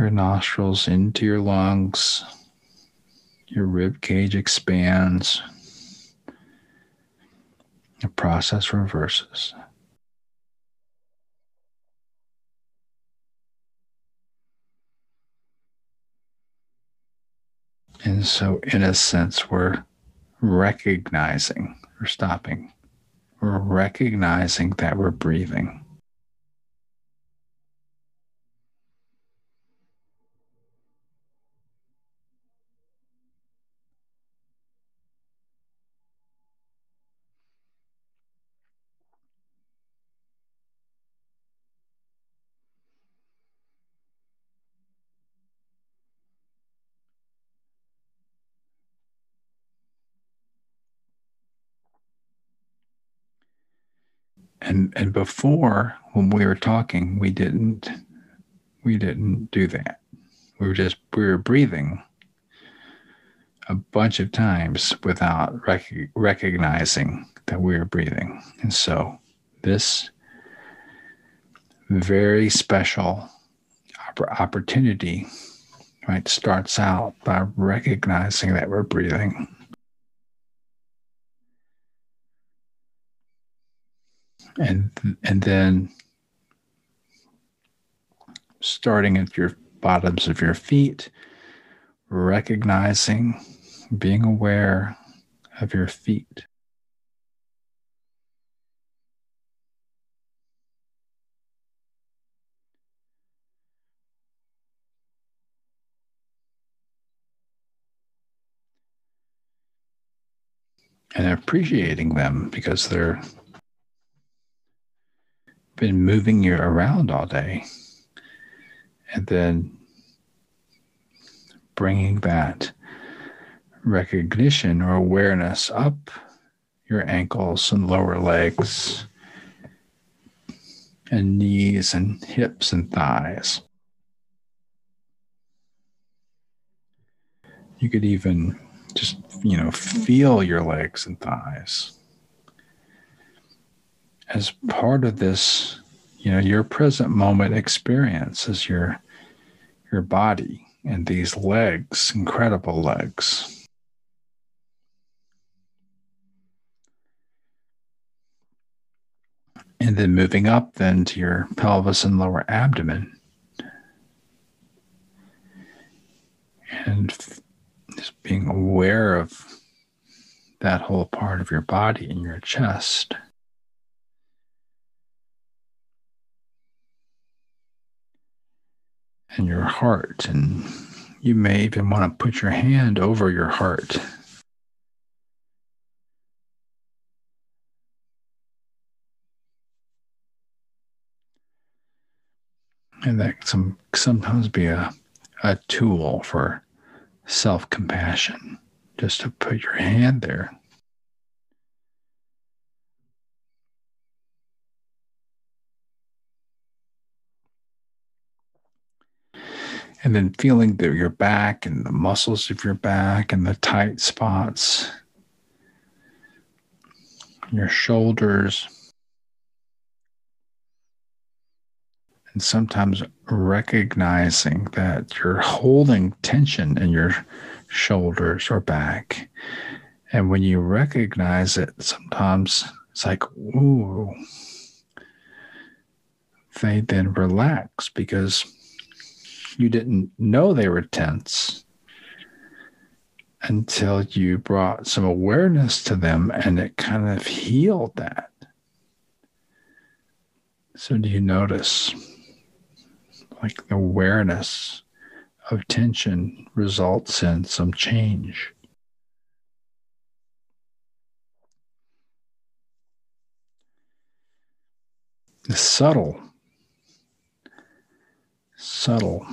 your nostrils into your lungs. Your rib cage expands. The process reverses. And so, in a sense, we're recognizing, we're stopping, we're recognizing that we're breathing. And before when we were talking we didn't we didn't do that. We were just we were breathing a bunch of times without rec- recognizing that we were breathing. And so this very special opportunity right starts out by recognizing that we're breathing and and then starting at your bottoms of your feet recognizing being aware of your feet. And appreciating them because they're been moving you around all day. And then bringing that recognition or awareness up your ankles and lower legs and knees and hips and thighs. You could even just, you know, feel your legs and thighs as part of this, you know, your present moment experience is your your body and these legs, incredible legs. And then moving up then to your pelvis and lower abdomen. And just being aware of that whole part of your body and your chest. and your heart. And you may even want to put your hand over your heart. And that can sometimes be a, a tool for self compassion, just to put your hand there And then feeling the, your back and the muscles of your back and the tight spots, your shoulders. And sometimes recognizing that you're holding tension in your shoulders or back. And when you recognize it, sometimes it's like, ooh, they then relax because you didn't know they were tense until you brought some awareness to them and it kind of healed that. So, do you notice like the awareness of tension results in some change? Subtle, subtle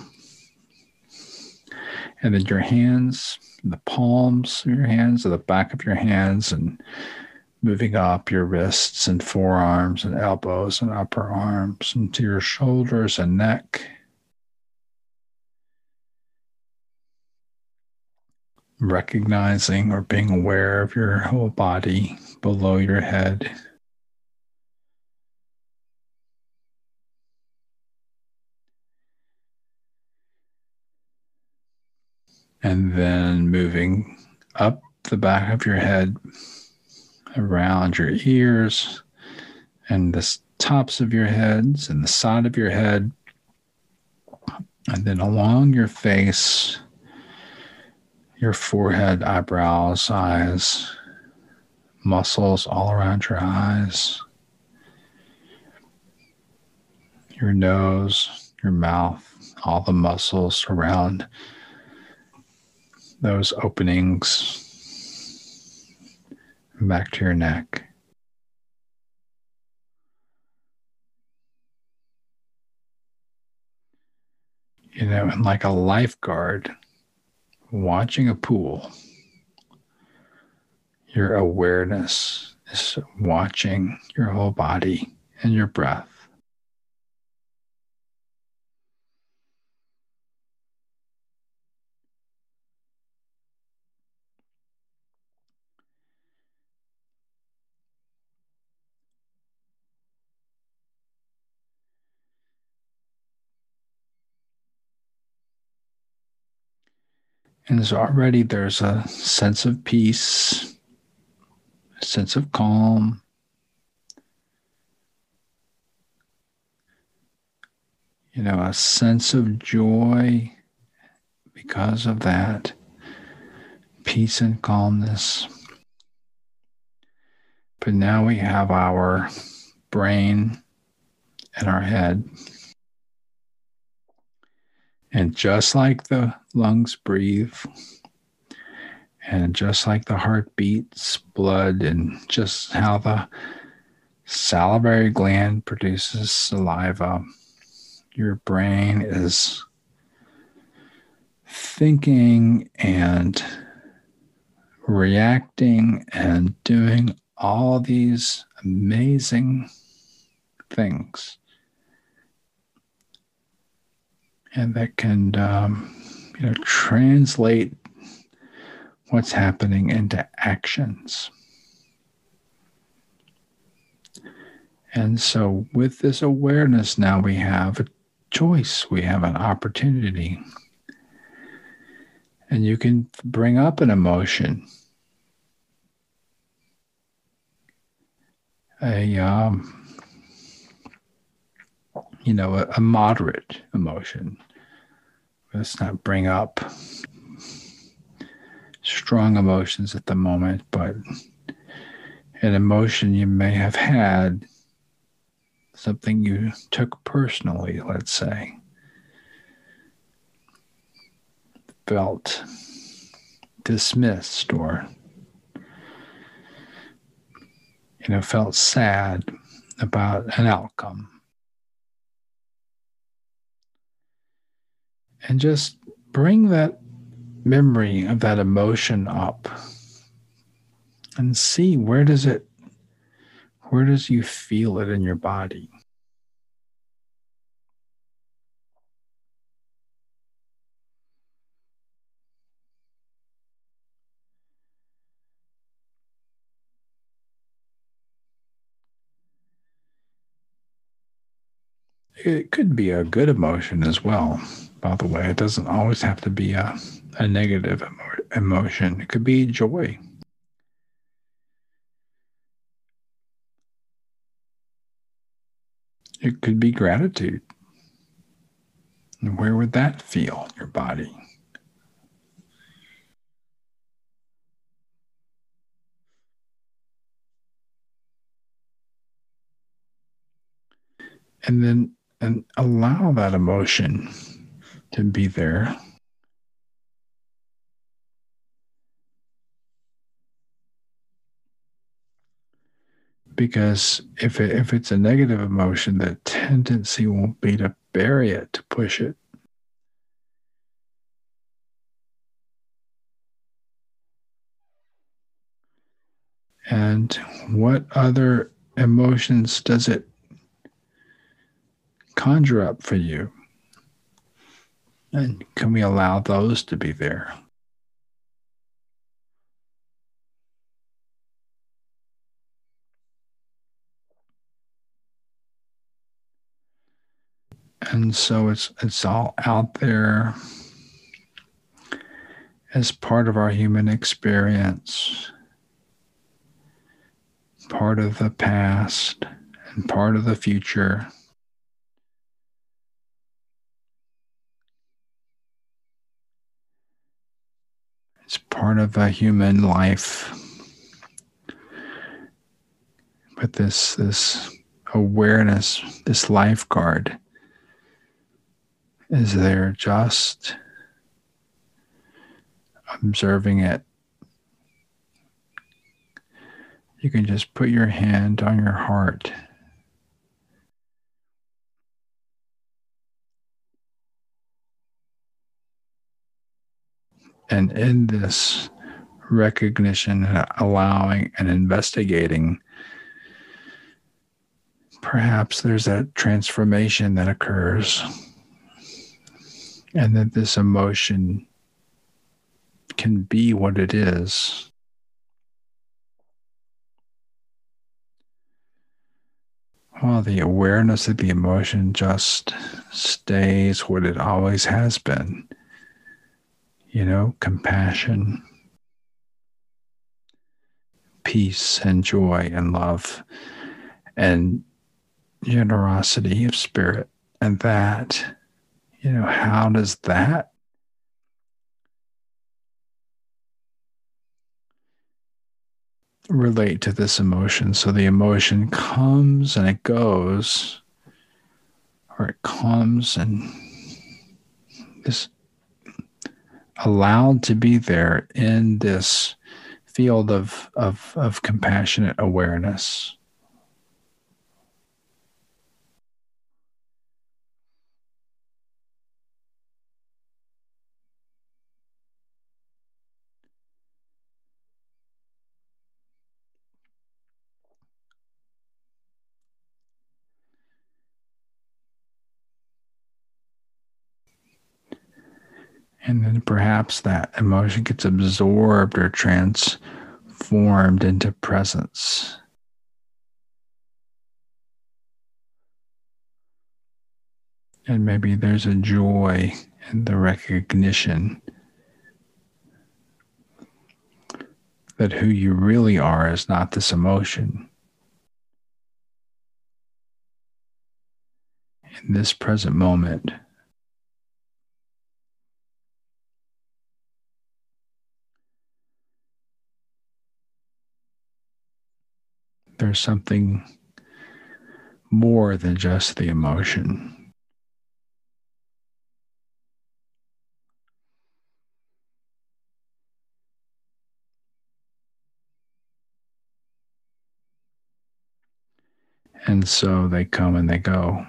and then your hands, the palms of your hands, or the back of your hands, and moving up your wrists and forearms and elbows and upper arms into your shoulders and neck. Recognizing or being aware of your whole body below your head. And then moving up the back of your head, around your ears, and the tops of your heads, and the side of your head, and then along your face, your forehead, eyebrows, eyes, muscles all around your eyes, your nose, your mouth, all the muscles around those openings back to your neck. You know, and like a lifeguard watching a pool, your awareness is watching your whole body and your breath. And so already there's a sense of peace, a sense of calm. You know, a sense of joy because of that peace and calmness. But now we have our brain and our head and just like the lungs breathe, and just like the heart beats blood, and just how the salivary gland produces saliva, your brain is thinking and reacting and doing all these amazing things and that can um, you know translate what's happening into actions. And so, with this awareness, now we have a choice, we have an opportunity. And you can bring up an emotion, a um, you know, a, a moderate emotion. Let's not bring up strong emotions at the moment, but an emotion you may have had, something you took personally, let's say, felt dismissed or, you know, felt sad about an outcome. And just bring that memory of that emotion up and see where does it where does you feel it in your body? It could be a good emotion as well by the way it doesn't always have to be a, a negative emo- emotion. It could be joy. It could be gratitude. And where would that feel in your body? And then and allow that emotion to be there. Because if it, if it's a negative emotion, the tendency won't be to bury it, to push it. And what other emotions does it conjure up for you? And can we allow those to be there? And so it's it's all out there as part of our human experience, part of the past and part of the future. It's part of a human life. But this this awareness, this lifeguard is there just observing it. You can just put your hand on your heart And in this recognition, allowing and investigating, perhaps there's that transformation that occurs. And that this emotion can be what it is. While the awareness of the emotion just stays what it always has been you know, compassion, peace, and joy, and love, and generosity of spirit. And that, you know, how does that relate to this emotion? So the emotion comes and it goes, or it comes and this allowed to be there in this field of, of, of compassionate awareness. And then perhaps that emotion gets absorbed or transformed into presence. And maybe there's a joy in the recognition that who you really are is not this emotion. In this present moment, there's something more than just the emotion. And so they come and they go.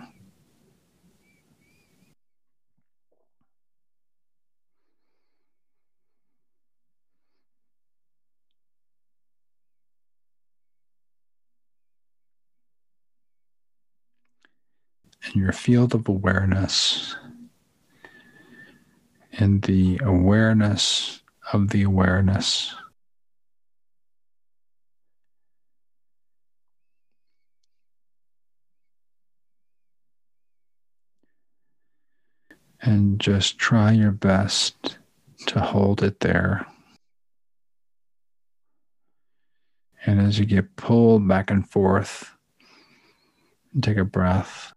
In your field of awareness, in the awareness of the awareness. And just try your best to hold it there. And as you get pulled back and forth, take a breath.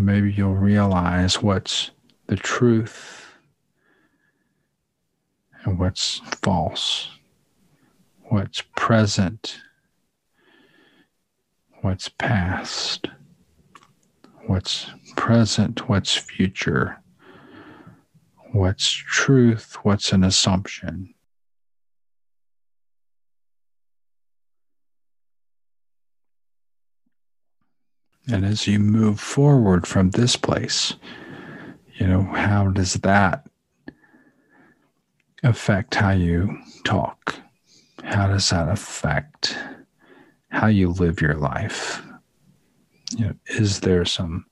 Maybe you'll realize what's the truth and what's false, what's present, what's past, what's present, what's future, what's truth, what's an assumption. And as you move forward from this place, you know, how does that affect how you talk? How does that affect how you live your life? You know, is there some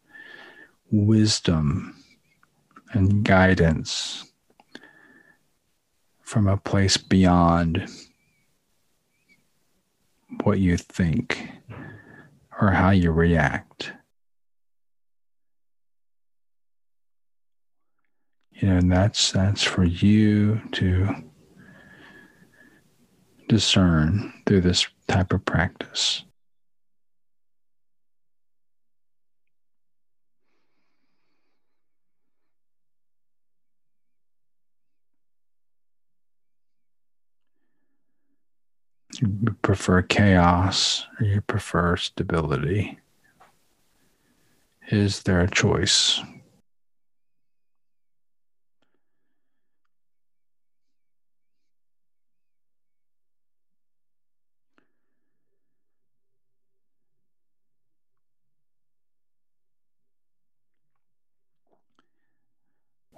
wisdom and guidance from a place beyond what you think or how you react? You know, and that's that's for you to discern through this type of practice. You prefer chaos or you prefer stability? Is there a choice?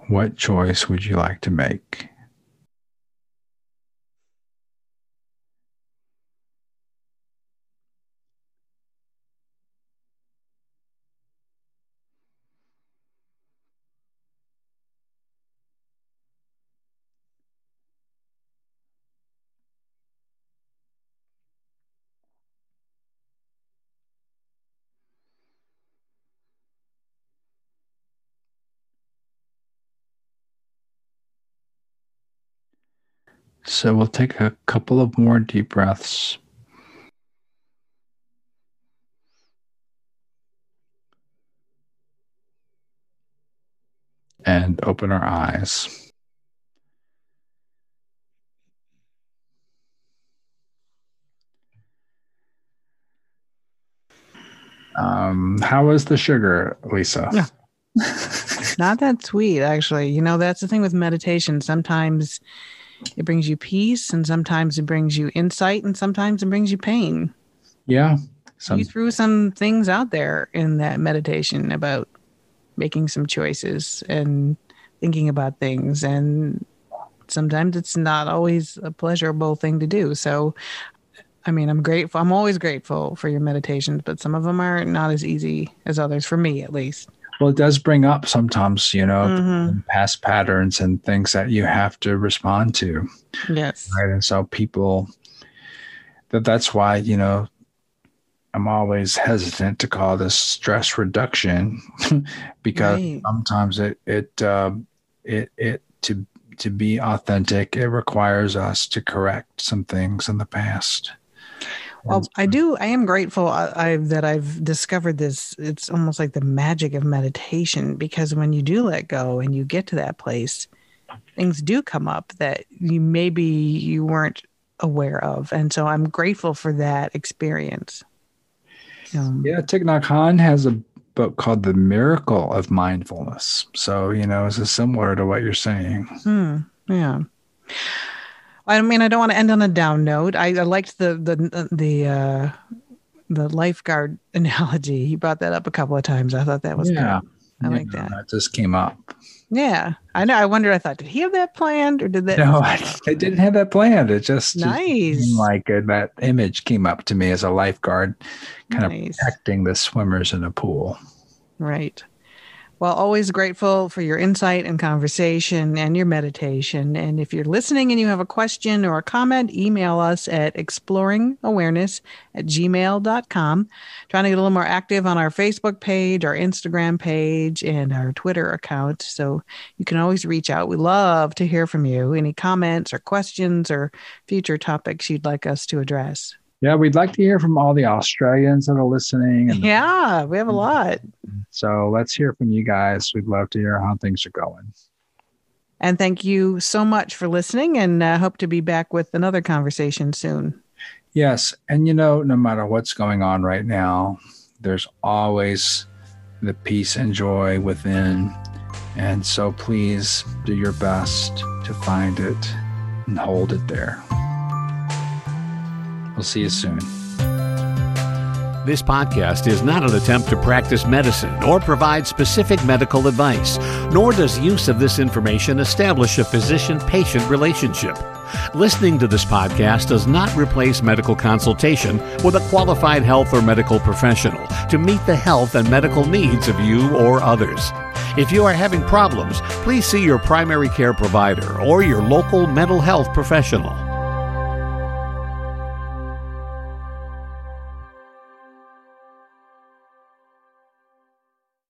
What choice would you like to make? So we'll take a couple of more deep breaths. And open our eyes. Um, how was the sugar, Lisa? Yeah. *laughs* Not that sweet, actually. You know, that's the thing with meditation. Sometimes it brings you peace, and sometimes it brings you insight, and sometimes it brings you pain. Yeah. Some... You threw some things out there in that meditation about making some choices and thinking about things. And sometimes it's not always a pleasurable thing to do. So, I mean, I'm grateful. I'm always grateful for your meditations, but some of them are not as easy as others, for me at least. Well, it does bring up sometimes, you know, mm-hmm. past patterns and things that you have to respond to. Yes. Right. And so people, that that's why, you know, I'm always hesitant to call this stress reduction *laughs* because right. sometimes it, it, uh, it, it, to, to be authentic, it requires us to correct some things in the past. Well, I do. I am grateful I, I, that I've discovered this. It's almost like the magic of meditation because when you do let go and you get to that place, things do come up that you maybe you weren't aware of, and so I'm grateful for that experience. Um, yeah, Thich Nhat Hanh has a book called "The Miracle of Mindfulness." So you know, it's similar to what you're saying. Hmm, yeah. I mean, I don't want to end on a down note. I, I liked the the the uh, the lifeguard *laughs* analogy. He brought that up a couple of times. I thought that was yeah. good. I like that. That just came up. Yeah, I know. I wondered. I thought, did he have that planned, or did that? No, I, I didn't have that planned. It just nice. Just like uh, that image came up to me as a lifeguard, kind nice. of protecting the swimmers in a pool. Right. Well, always grateful for your insight and conversation and your meditation. And if you're listening and you have a question or a comment, email us at exploringawareness at gmail.com. Trying to get a little more active on our Facebook page, our Instagram page, and our Twitter account. So you can always reach out. We love to hear from you. Any comments or questions or future topics you'd like us to address. Yeah, we'd like to hear from all the Australians that are listening. And, yeah, we have a lot. So let's hear from you guys. We'd love to hear how things are going. And thank you so much for listening and uh, hope to be back with another conversation soon. Yes. And you know, no matter what's going on right now, there's always the peace and joy within. And so please do your best to find it and hold it there. We'll see you soon. This podcast is not an attempt to practice medicine or provide specific medical advice, nor does use of this information establish a physician patient relationship. Listening to this podcast does not replace medical consultation with a qualified health or medical professional to meet the health and medical needs of you or others. If you are having problems, please see your primary care provider or your local mental health professional.